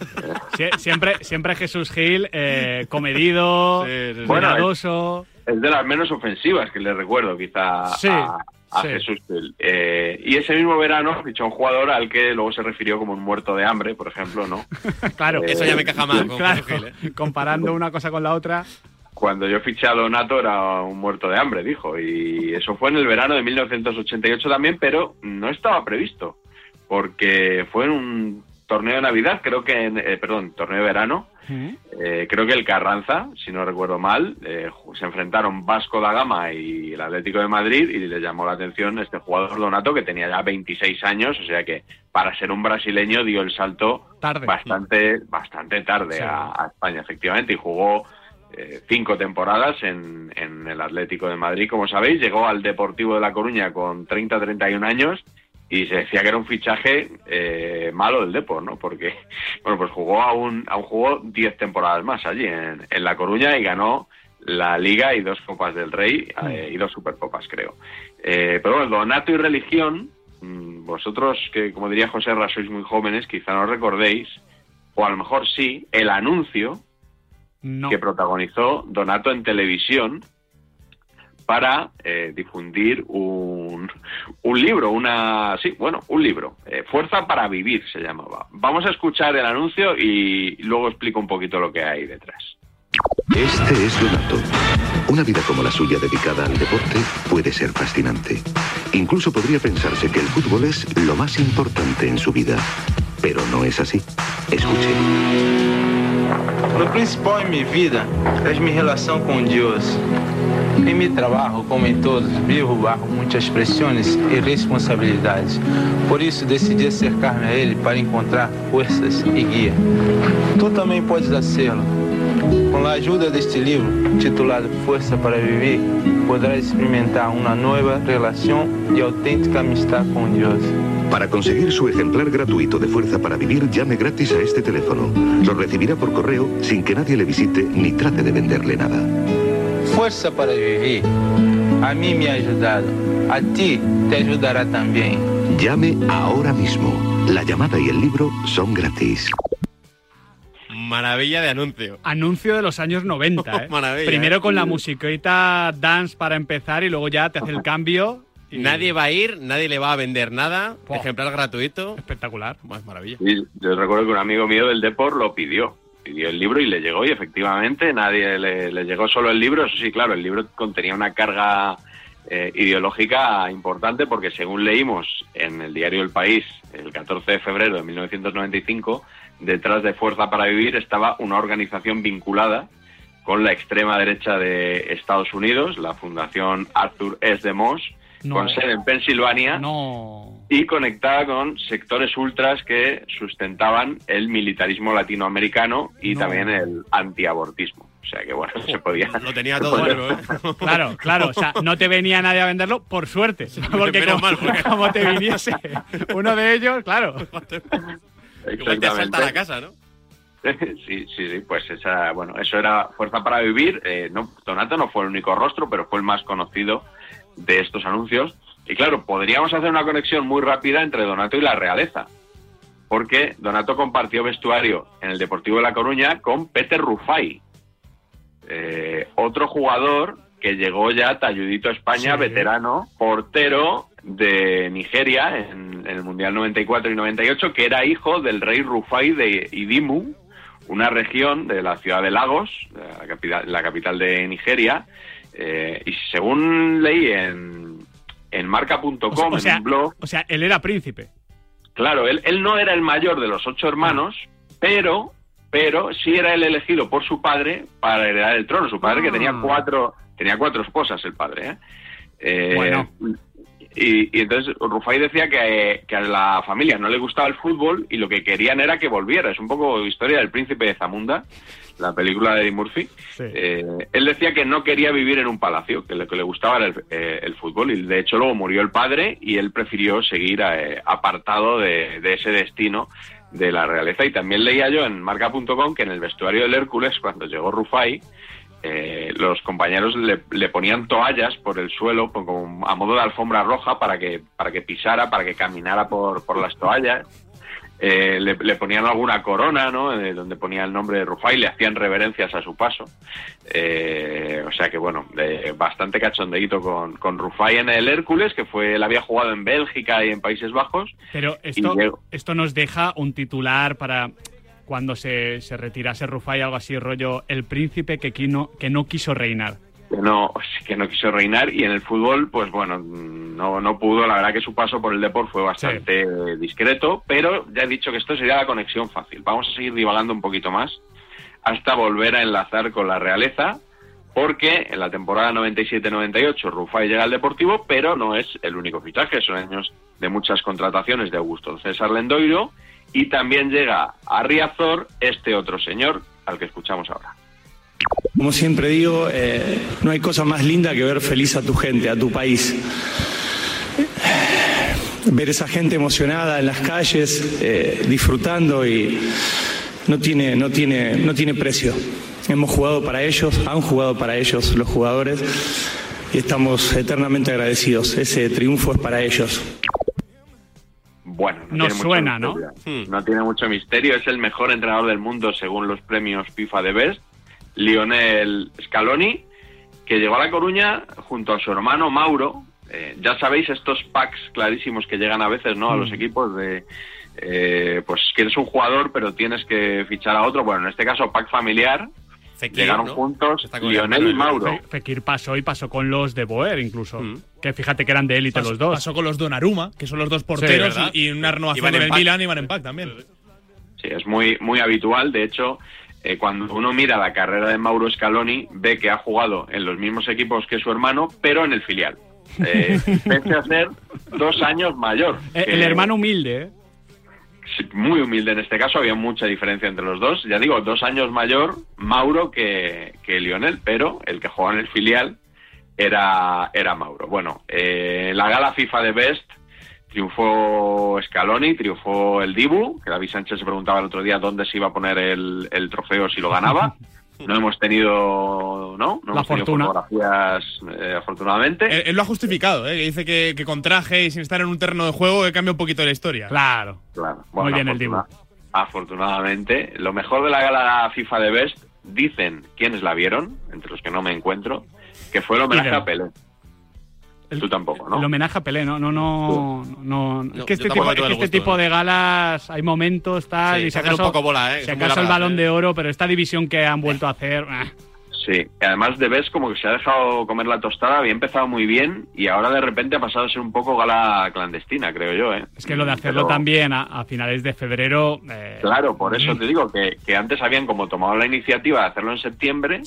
Sie- Siempre, siempre Jesús Gil, eh, comedido, Bueno, cuidadoso. Es de las menos ofensivas que le recuerdo quizá Sí, a, a sí. Jesús Gil. Eh, y ese mismo verano fichó a un jugador al que luego se refirió como un muerto de hambre, por ejemplo, ¿no? Claro. Eso ya me encaja más con Claro, Jesús Gil, ¿eh? Comparando una cosa con la otra. Cuando yo fiché a Donato era un muerto de hambre, dijo. Y eso fue en el verano de 1988 también, pero no estaba previsto. Porque fue en un torneo de Navidad, creo que, en, eh, perdón, torneo de verano. Eh, creo que el Carranza, si no recuerdo mal, eh, se enfrentaron Vasco da Gama y el Atlético de Madrid y les llamó la atención este jugador Donato que tenía ya 26 años, o sea que para ser un brasileño dio el salto Tarde. bastante bastante tarde Sí. a, a España, efectivamente, y jugó eh, cinco temporadas en, en el Atlético de Madrid, como sabéis, llegó al Deportivo de La Coruña con 30-31 años y se decía que era un fichaje eh, malo del Depor, ¿no? Porque, bueno, pues jugó aún, aún jugó 10 temporadas más allí en, en La Coruña y ganó la Liga y dos Copas del Rey eh, y dos Supercopas, creo. Eh, pero bueno, Donato y religión, mm, vosotros que, como diría José Ra, sois muy jóvenes, quizá no recordéis, o a lo mejor sí, el anuncio que protagonizó Donato en televisión para eh, difundir un, un libro, una sí, bueno, un libro, eh, Fuerza para Vivir se llamaba. Vamos a escuchar el anuncio y luego explico un poquito lo que hay detrás. Este es Donato. Una vida como la suya dedicada al deporte puede ser fascinante. Incluso podría pensarse que el fútbol es lo más importante en su vida. Pero no es así. Escuche. O principal em minha vida é minha relação com Deus. Em meu trabalho, como em todos, vivo bajo muitas pressões e responsabilidades. Por isso, decidi acercar-me a Ele para encontrar forças e guia. Tu também podes fazê-lo. Com a ajuda deste livro, titulado Força para Viver, podrás experimentar uma nova relação de autêntica amistad com Deus. Para conseguir su ejemplar gratuito de Fuerza para Vivir, llame gratis a este teléfono. Lo recibirá por correo sin que nadie le visite ni trate de venderle nada. Força para Viver. A mim me ha ajudado. A ti te ajudará também. Llame ahora mismo. La llamada y el libro son gratis. Maravilla de anuncio. Anuncio de los años 90, ¿eh? Maravilla, Primero ¿eh? con la musiquita dance para empezar y luego ya te hace el cambio. y- Nadie va a ir, nadie le va a vender nada. Ejemplar gratuito. Espectacular. Más maravilla. Y yo recuerdo que un amigo mío del Deport lo pidió. Pidió el libro y le llegó y efectivamente nadie le, le llegó solo el libro. Eso sí, claro, el libro contenía una carga eh, ideológica importante porque según leímos en el diario El País el 14 de febrero de 1995, detrás de Fuerza para Vivir estaba una organización vinculada con la extrema derecha de Estados Unidos, la Fundación Arthur S. de Moss, No. con sede en Pensilvania y conectada con sectores ultras que sustentaban el militarismo latinoamericano y No. también el antiabortismo. O sea que bueno, se podía. Lo tenía todo ¿eh? Claro, claro. O sea, no te venía nadie a venderlo, por suerte. Porque como, mal, porque- como te viniese uno de ellos, claro. Igual te asalta la casa, ¿no? sí, sí, sí, pues esa, bueno, eso era Fuerza para Vivir. Eh, no, Donato no fue el único rostro, pero fue el más conocido de estos anuncios. Y claro, podríamos hacer una conexión muy rápida entre Donato y la realeza. Porque Donato compartió vestuario en el Deportivo de La Coruña con Peter Rufai, eh, otro jugador que llegó ya talludito a España, Sí. veterano, portero de Nigeria en, en el Mundial 94 y 98, que era hijo del rey Rufai de Idimu, una región de la ciudad de Lagos, la capital, la capital de Nigeria. eh, y según leí en, en marca.com, O sea, en un blog, o sea, él era príncipe. Claro, él, él no era el mayor de los ocho hermanos, pero, pero sí era el elegido por su padre para heredar el trono. Su padre que tenía Ah. cuatro, tenía cuatro esposas, el padre. ¿eh? Eh, Bueno. Y, y entonces Rufai decía que, que a la familia no le gustaba el fútbol y lo que querían era que volviera. Es un poco historia del príncipe de Zamunda, la película de Eddie Murphy. Eh, él decía que no quería vivir en un palacio, que lo que le gustaba era el, eh, el fútbol y de hecho luego murió el padre y él prefirió seguir eh, apartado de, de ese destino de la realeza. Y también leía yo en marca.com que en el vestuario del Hércules, cuando llegó Rufai, eh, los compañeros le, le ponían toallas por el suelo como a modo de alfombra roja para que para que pisara, para que caminara por, por las toallas. Eh, le, le ponían alguna corona, ¿no? Eh, donde ponía el nombre de Rufai, le hacían reverencias a su paso. Eh, o sea que bueno, bastante cachondeíto con, con Rufai en el Hércules, que fue él había jugado en Bélgica y en Países Bajos. Pero esto, esto nos deja un titular para cuando se, se retirase Rufai, algo así, rollo, el príncipe que, qui- no- que no quiso reinar. Que no que no quiso reinar y en el fútbol pues bueno no no pudo. La verdad que su paso por el deporte fue bastante discreto pero ya he dicho que esto sería la conexión fácil. Vamos a seguir divagando un poquito más hasta volver a enlazar con la realeza porque en la temporada 97-98 Rufai llega al Deportivo pero no es el único fichaje. Son años de muchas contrataciones de Augusto César Lendoiro y también llega a Riazor este otro señor al que escuchamos ahora Como siempre digo, eh, no hay cosa más linda que ver feliz a tu gente, a tu país. Ver esa gente emocionada en las calles, eh, disfrutando y no tiene, no, tiene, no tiene precio. Hemos jugado para ellos, han jugado para ellos los jugadores y estamos eternamente agradecidos. Ese triunfo es para ellos. Bueno, Nos mucho suena, ¿no? misterio. No tiene mucho misterio. Es el mejor entrenador del mundo según los premios FIFA de Best, Lionel Scaloni, que llegó a La Coruña junto a su hermano Mauro. Eh, ya sabéis estos packs clarísimos que llegan a veces, ¿no? A los Mm. equipos de, eh, pues que eres un jugador, pero tienes que fichar a otro. Bueno, en este caso pack familiar. Fekir, Llegaron ¿no? juntos Lionel el y Mauro. Fe- Fekir pasó y pasó con los de Boer incluso. Que fíjate que eran de élite los dos. Pasó con los Donnarumma, que son los dos porteros, ¿verdad? y, y una renovación en el. Milan y Van en Pack también. Sí, es muy, muy habitual. De hecho, eh, cuando uno mira la carrera de Mauro Scaloni, ve que ha jugado en los mismos equipos que su hermano, pero en el filial. Eh, pese a ser dos años mayor. Eh, que- El hermano humilde, ¿eh? muy humilde en este caso, había mucha diferencia entre los dos. Ya digo, dos años mayor Mauro que, que Lionel, pero el que jugaba en el filial era, era Mauro. Bueno, eh, la gala FIFA de Best triunfó Scaloni, triunfó el Dibu, que David Sánchez se preguntaba el otro día dónde se iba a poner el, el trofeo si lo ganaba. No hemos tenido, ¿no? No La hemos tenido fortuna. fotografías, eh, afortunadamente. Él, él lo ha justificado, ¿eh? que dice que, que con traje y sin estar en un terreno de juego que cambia un poquito la historia. Claro. Claro. Muy bien el afortuna- Afortunadamente, lo mejor de la gala FIFA de Best, dicen quienes la vieron, entre los que no me encuentro, que fue el homenaje a Pelé. Tú tampoco, ¿no? El homenaje a Pelé, no, no, no, no, es que este, tipo, es que el este tipo ¿no? de galas hay momentos tal Sí, y si acaso, un poco bola, ¿eh? si acaso el balón ¿eh? de oro, pero esta división que han vuelto a hacer, ah. Sí, además de Best como que se ha dejado comer la tostada, había empezado muy bien y ahora de repente ha pasado a ser un poco gala clandestina, creo yo, ¿eh? es que lo de hacerlo Pero- también a, a finales de febrero, eh, Claro, por eso te digo que, que antes habían como tomado la iniciativa de hacerlo en septiembre,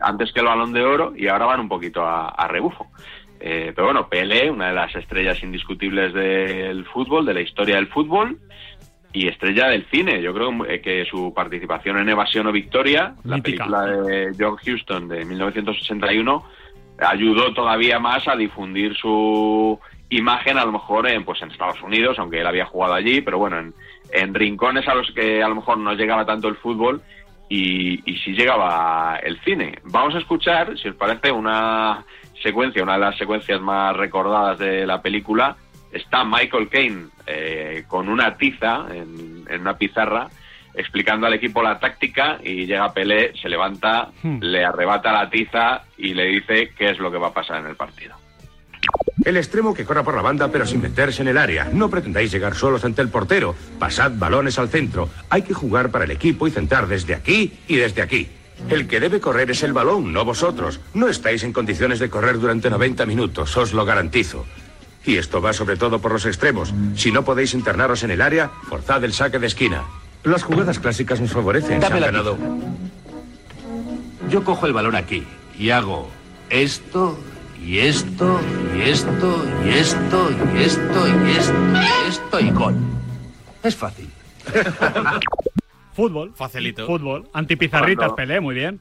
antes que el balón de oro, y ahora van un poquito a, a rebufo. Eh, pero bueno, Pelé, una de las estrellas indiscutibles del fútbol, de la historia del fútbol, y estrella del cine. Yo creo eh, que su participación en Evasión o Victoria, la película de John Huston de 1981, ayudó todavía más a difundir su imagen a lo mejor en pues en Estados Unidos, aunque él había jugado allí, pero bueno, en, en rincones a los que a lo mejor no llegaba tanto el fútbol y, y sí llegaba el cine. Vamos a escuchar, si os parece, una secuencia, una de las secuencias más recordadas de la película. Está Michael Caine eh, con una tiza en, en una pizarra explicando al equipo la táctica y llega Pelé, se levanta, Hmm. le arrebata la tiza y le dice qué es lo que va a pasar en el partido. El extremo que corra por la banda pero sin meterse en el área. No pretendáis llegar solos ante el portero. Pasad balones al centro. Hay que jugar para el equipo y centrar desde aquí y desde aquí. El que debe correr es el balón, no vosotros. No estáis en condiciones de correr durante 90 minutos, os lo garantizo. Y esto va sobre todo por los extremos. Si no podéis internaros en el área, forzad el saque de esquina. Las jugadas clásicas nos favorecen. Dame la ganado. Yo cojo el balón aquí y hago esto y esto y esto y esto y esto y esto y esto y gol. Es fácil. fútbol. Facilito. Fútbol. Antipizarritas, Pelé, muy bien.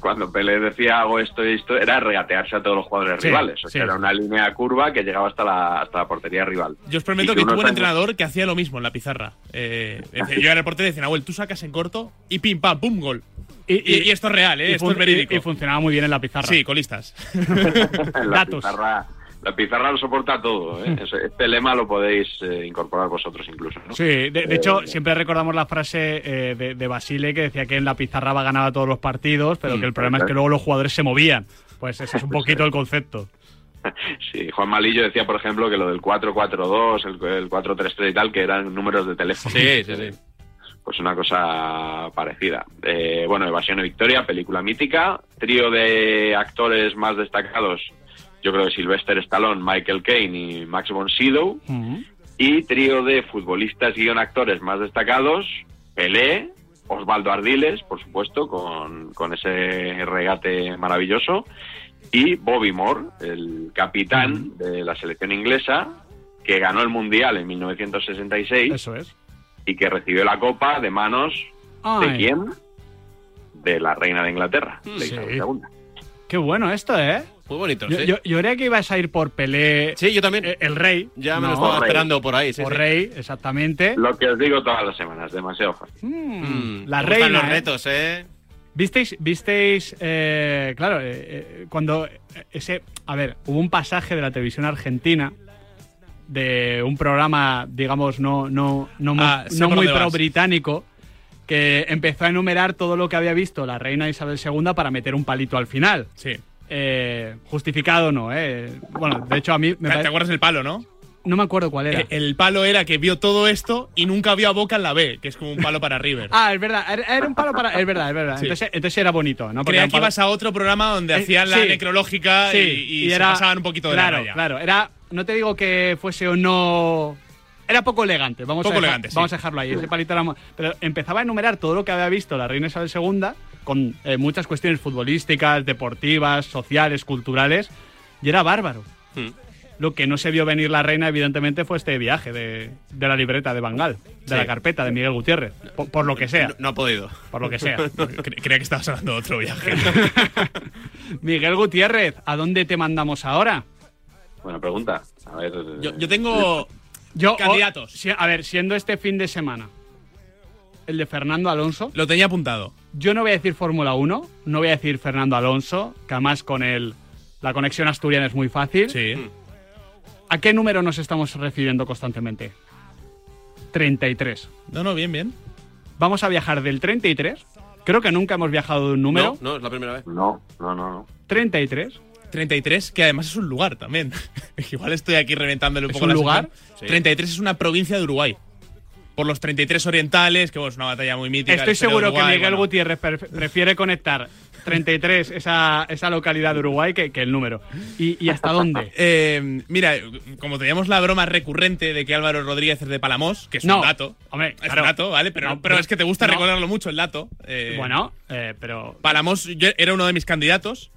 Cuando Pelé decía hago esto y esto, era regatearse a todos los jugadores Sí, rivales. O sí. sea, era una línea curva que llegaba hasta la, hasta la portería rival. Yo os prometo que tuve un años- entrenador que hacía lo mismo en la pizarra. Eh, yo era el portero y decía, Nahuel, tú sacas en corto y pim, pam, pum, gol. Y, y esto es real, ¿eh? y esto es verídico. y- y funcionaba muy bien en la pizarra. Sí, colistas. la pizarra, la pizarra lo soporta todo. ¿eh? Ese- Este lema lo podéis eh, incorporar vosotros incluso. ¿no? Sí, de, de Eh, hecho, siempre recordamos la frase eh, de, de Basile que decía que en la pizarra ganaba todos los partidos, pero Mm, que el problema es que luego los jugadores se movían. Pues ese es un poquito el concepto. Sí, Juan Malillo decía, por ejemplo, que lo del 4-4-2, el, el 4-3-3 y tal, que eran números de teléfono. Sí, sí, sí. Pues una cosa parecida. Eh, bueno, Evasión y Victoria, película mítica. Trío de actores más destacados, yo creo que Sylvester Stallone, Michael Caine y Max von Sydow. Y trío de futbolistas y actores más destacados, Pelé, Osvaldo Ardiles, por supuesto, con, con ese regate maravilloso, y Bobby Moore, el capitán de la selección inglesa, que ganó el Mundial en 1966 Eso es. y que recibió la copa de manos Ay. de quién? De la reina de Inglaterra, de Sí. Isabel II. Qué bueno esto, ¿eh? Muy bonito, Yo, sí. yo, yo creía que ibas a ir por Pelé. Sí, yo también. El, rey. Ya me No. lo estaba esperando por ahí. Sí, Por sí. rey, exactamente. Lo que os digo todas las semanas, demasiado fácil. Mm, la Me gustan reina. los ¿eh? retos, ¿eh? ¿Visteis, visteis eh, claro, eh, eh, cuando eh, ese, a ver, hubo un pasaje de la televisión argentina de un programa, digamos, no, no, no, muy- Ah, no muy pro británico, que empezó a enumerar todo lo que había visto la reina Isabel II para meter un palito al final. Sí. Eh, justificado no, eh. Bueno, de hecho a mí me ¿Te, pare- acuerdas del palo, no? no me acuerdo cuál era. Eh, El palo era que vio todo esto y nunca vio a Boca en la B, que es como un palo para River. Ah, es verdad, era era un palo para. Es verdad, es verdad. Sí. Entonces, entonces era bonito, ¿no? Porque Creía era que palo- ibas a otro programa donde Eh, hacían la necrológica Sí, y, y se pasaban un poquito de claro, la raya. Claro, era. No te digo que fuese o no. Era poco elegante, vamos, Poco a, dejar- elegante, vamos a dejarlo ahí. Ese palito era Pero empezaba a enumerar todo lo que había visto la reina Isabel II con eh, muchas cuestiones futbolísticas, deportivas, sociales, culturales. Y era bárbaro. Hmm. Lo que no se vio venir la reina, evidentemente, fue este viaje de, de la libreta de Bangal, de Sí. la carpeta de Miguel Gutiérrez, por, por lo que sea. No, ha podido. Por lo que sea. Cre- Creía que estabas hablando de otro viaje. Miguel Gutiérrez, ¿a dónde te mandamos ahora? Buena pregunta. A ver. Yo, yo tengo Yo, candidatos. o- si- a ver, siendo este fin de semana el de Fernando Alonso. Lo tenía apuntado. Yo no voy a decir Fórmula 1, no voy a decir Fernando Alonso, que además con el, la conexión asturiana es muy fácil. Sí. ¿A qué número nos estamos refiriendo constantemente? 33. No, no, bien, bien. Vamos a viajar del 33. Creo que nunca hemos viajado de un número. No, no, es la primera vez. No, no, no, no. 33. 33, que además es un lugar también. Igual estoy aquí reventándole un ¿Es poco un la lugar? Sí. 33 es una provincia de Uruguay. Por los 33 orientales, que bueno, es una batalla muy mítica. Estoy seguro que Miguel bueno. Gutiérrez pre- prefiere conectar 33, esa, esa localidad de Uruguay, que, que el número. ¿Y, y hasta dónde? Eh, mira, como teníamos la broma recurrente de que Álvaro Rodríguez es de Palamos, que es No, un dato. hombre, es claro. un dato, ¿vale? Pero, No, pero pero- es que te gusta no. recordarlo mucho el dato. eh, Bueno, eh, pero Palamos yo- era uno de mis candidatos.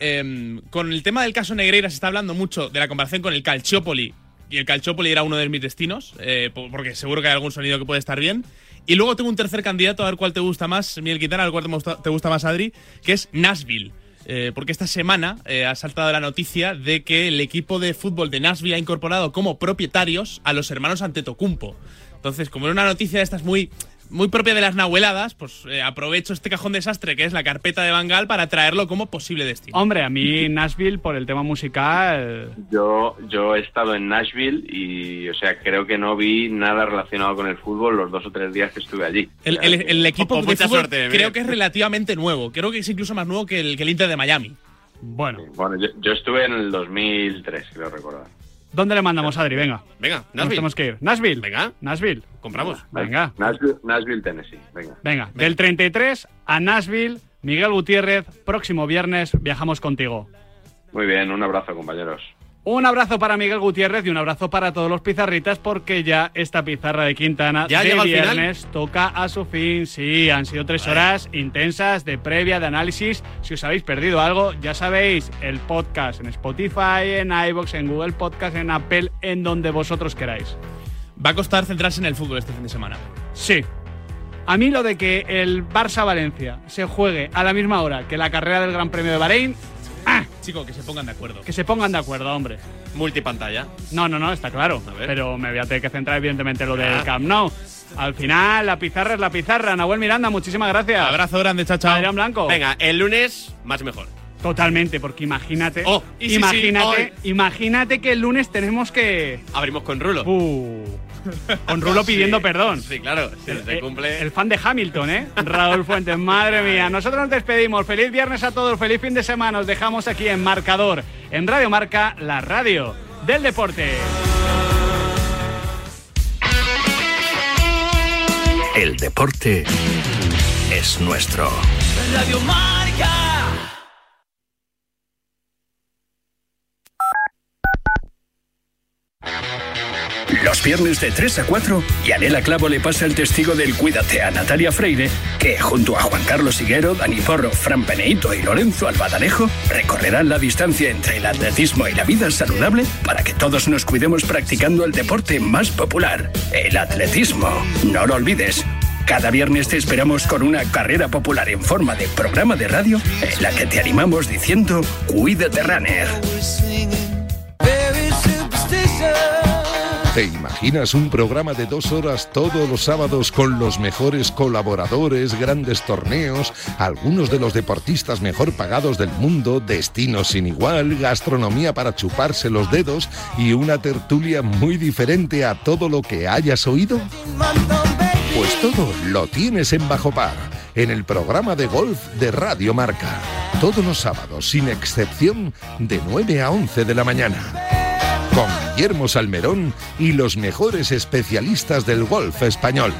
Eh, con el tema del caso Negreira se está hablando mucho de la comparación con el Calciopoli. Y el Calciopoli era uno de mis destinos, eh, po- porque seguro que hay algún sonido que puede estar bien. Y luego tengo un tercer candidato, a ver cuál te gusta más, Miguel Quintana, a ver cuál te gusta, te gusta más, Adri, que es Nashville. Eh, porque esta semana eh, ha saltado la noticia de que el equipo de fútbol de Nashville ha incorporado como propietarios a los hermanos Antetokounmpo. Entonces, como era una noticia de estas muy, muy propia de las nahueladas, pues eh, aprovecho este cajón desastre que es la carpeta de Bangal para traerlo como posible destino. Hombre, a mí Nashville, por el tema musical. Yo, yo he estado en Nashville y, o sea, creo que no vi nada relacionado con el fútbol los dos o tres días que estuve allí. El, el- el equipo Con de mucha fútbol suerte, creo que es relativamente nuevo. Creo que es incluso más nuevo que el, que el Inter de Miami. Bueno. Bueno, yo, yo estuve en el 2003, creo recordar. ¿Dónde le mandamos, Adri? Venga. Venga, Nos Nashville. tenemos que ir. Nashville. Venga. Nashville. Compramos. Venga. Nashville, Nashville, Tennessee. Venga. Venga. Del 33 a Nashville, Miguel Gutiérrez, próximo viernes viajamos contigo. Muy bien, un abrazo, compañeros. Un abrazo para Miguel Gutiérrez y un abrazo para todos los pizarritas porque ya esta pizarra de Quintana ¿Ya de final? viernes toca a su fin. Sí, han sido tres horas intensas de previa, de análisis. Si os habéis perdido algo, ya sabéis, el podcast en Spotify, en iVoox, en Google Podcast, en Apple, en donde vosotros queráis. Va a costar centrarse en el fútbol este fin de semana. Sí. A mí lo de que el Barça-Valencia se juegue a la misma hora que la carrera del Gran Premio de Bahrein, Chico, que se pongan de acuerdo. que se pongan de acuerdo, hombre. Multipantalla. No, no, no, está claro. ver. Pero me voy a tener que centrar, evidentemente, en lo del Ah. Camp Nou. Al final, la pizarra es la pizarra. Nahuel Miranda, muchísimas gracias. Abrazo grande, chao, chao. Adrián Blanco. Venga, el lunes más y mejor. Totalmente, porque imagínate. Oh, y sí, sí, imagínate, hoy. imagínate que el lunes tenemos que. Abrimos con Rulo. Uh, con Rulo pidiendo Sí, perdón. Sí, claro. Si se Eh, cumple. El fan de Hamilton, ¿eh? Raúl Fuentes, madre mía. Nosotros nos despedimos. Feliz viernes a todos, feliz fin de semana. Os dejamos aquí en Marcador, en Radio Marca, la radio del deporte. El deporte es nuestro. Radio Marca. Viernes de 3 a 4, Yanela Clavo le pasa el testigo del Cuídate a Natalia Freire, que junto a Juan Carlos Higuero, Dani Porro, Fran Peneito y Lorenzo Albadalejo recorrerán la distancia entre el atletismo y la vida saludable para que todos nos cuidemos practicando el deporte más popular, el atletismo. No lo olvides. Cada viernes te esperamos con una carrera popular en forma de programa de radio en la que te animamos diciendo Cuídate Runner. ¿Te imaginas un programa de dos horas todos los sábados con los mejores colaboradores, grandes torneos, algunos de los deportistas mejor pagados del mundo, destinos sin igual, gastronomía para chuparse los dedos y una tertulia muy diferente a todo lo que hayas oído? Pues todo lo tienes en Bajo Par, en el programa de golf de Radio Marca. Todos los sábados, sin excepción, de 9 a 11 de la mañana con Guillermo Salmerón y los mejores especialistas del golf español.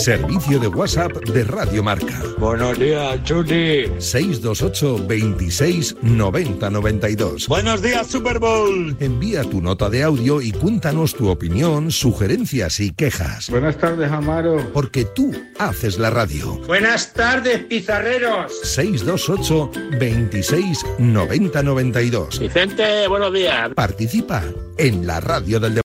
Servicio de WhatsApp de Radio Marca. Buenos días, Chuti. 628 26 90 92. Buenos días, Super Bowl. Envía tu nota de audio y cuéntanos tu opinión, sugerencias y quejas. Buenas tardes, Amaro. Porque tú haces la radio. Buenas tardes, pizarreros. 628 26 90 92. Vicente, buenos días. Participa en la radio del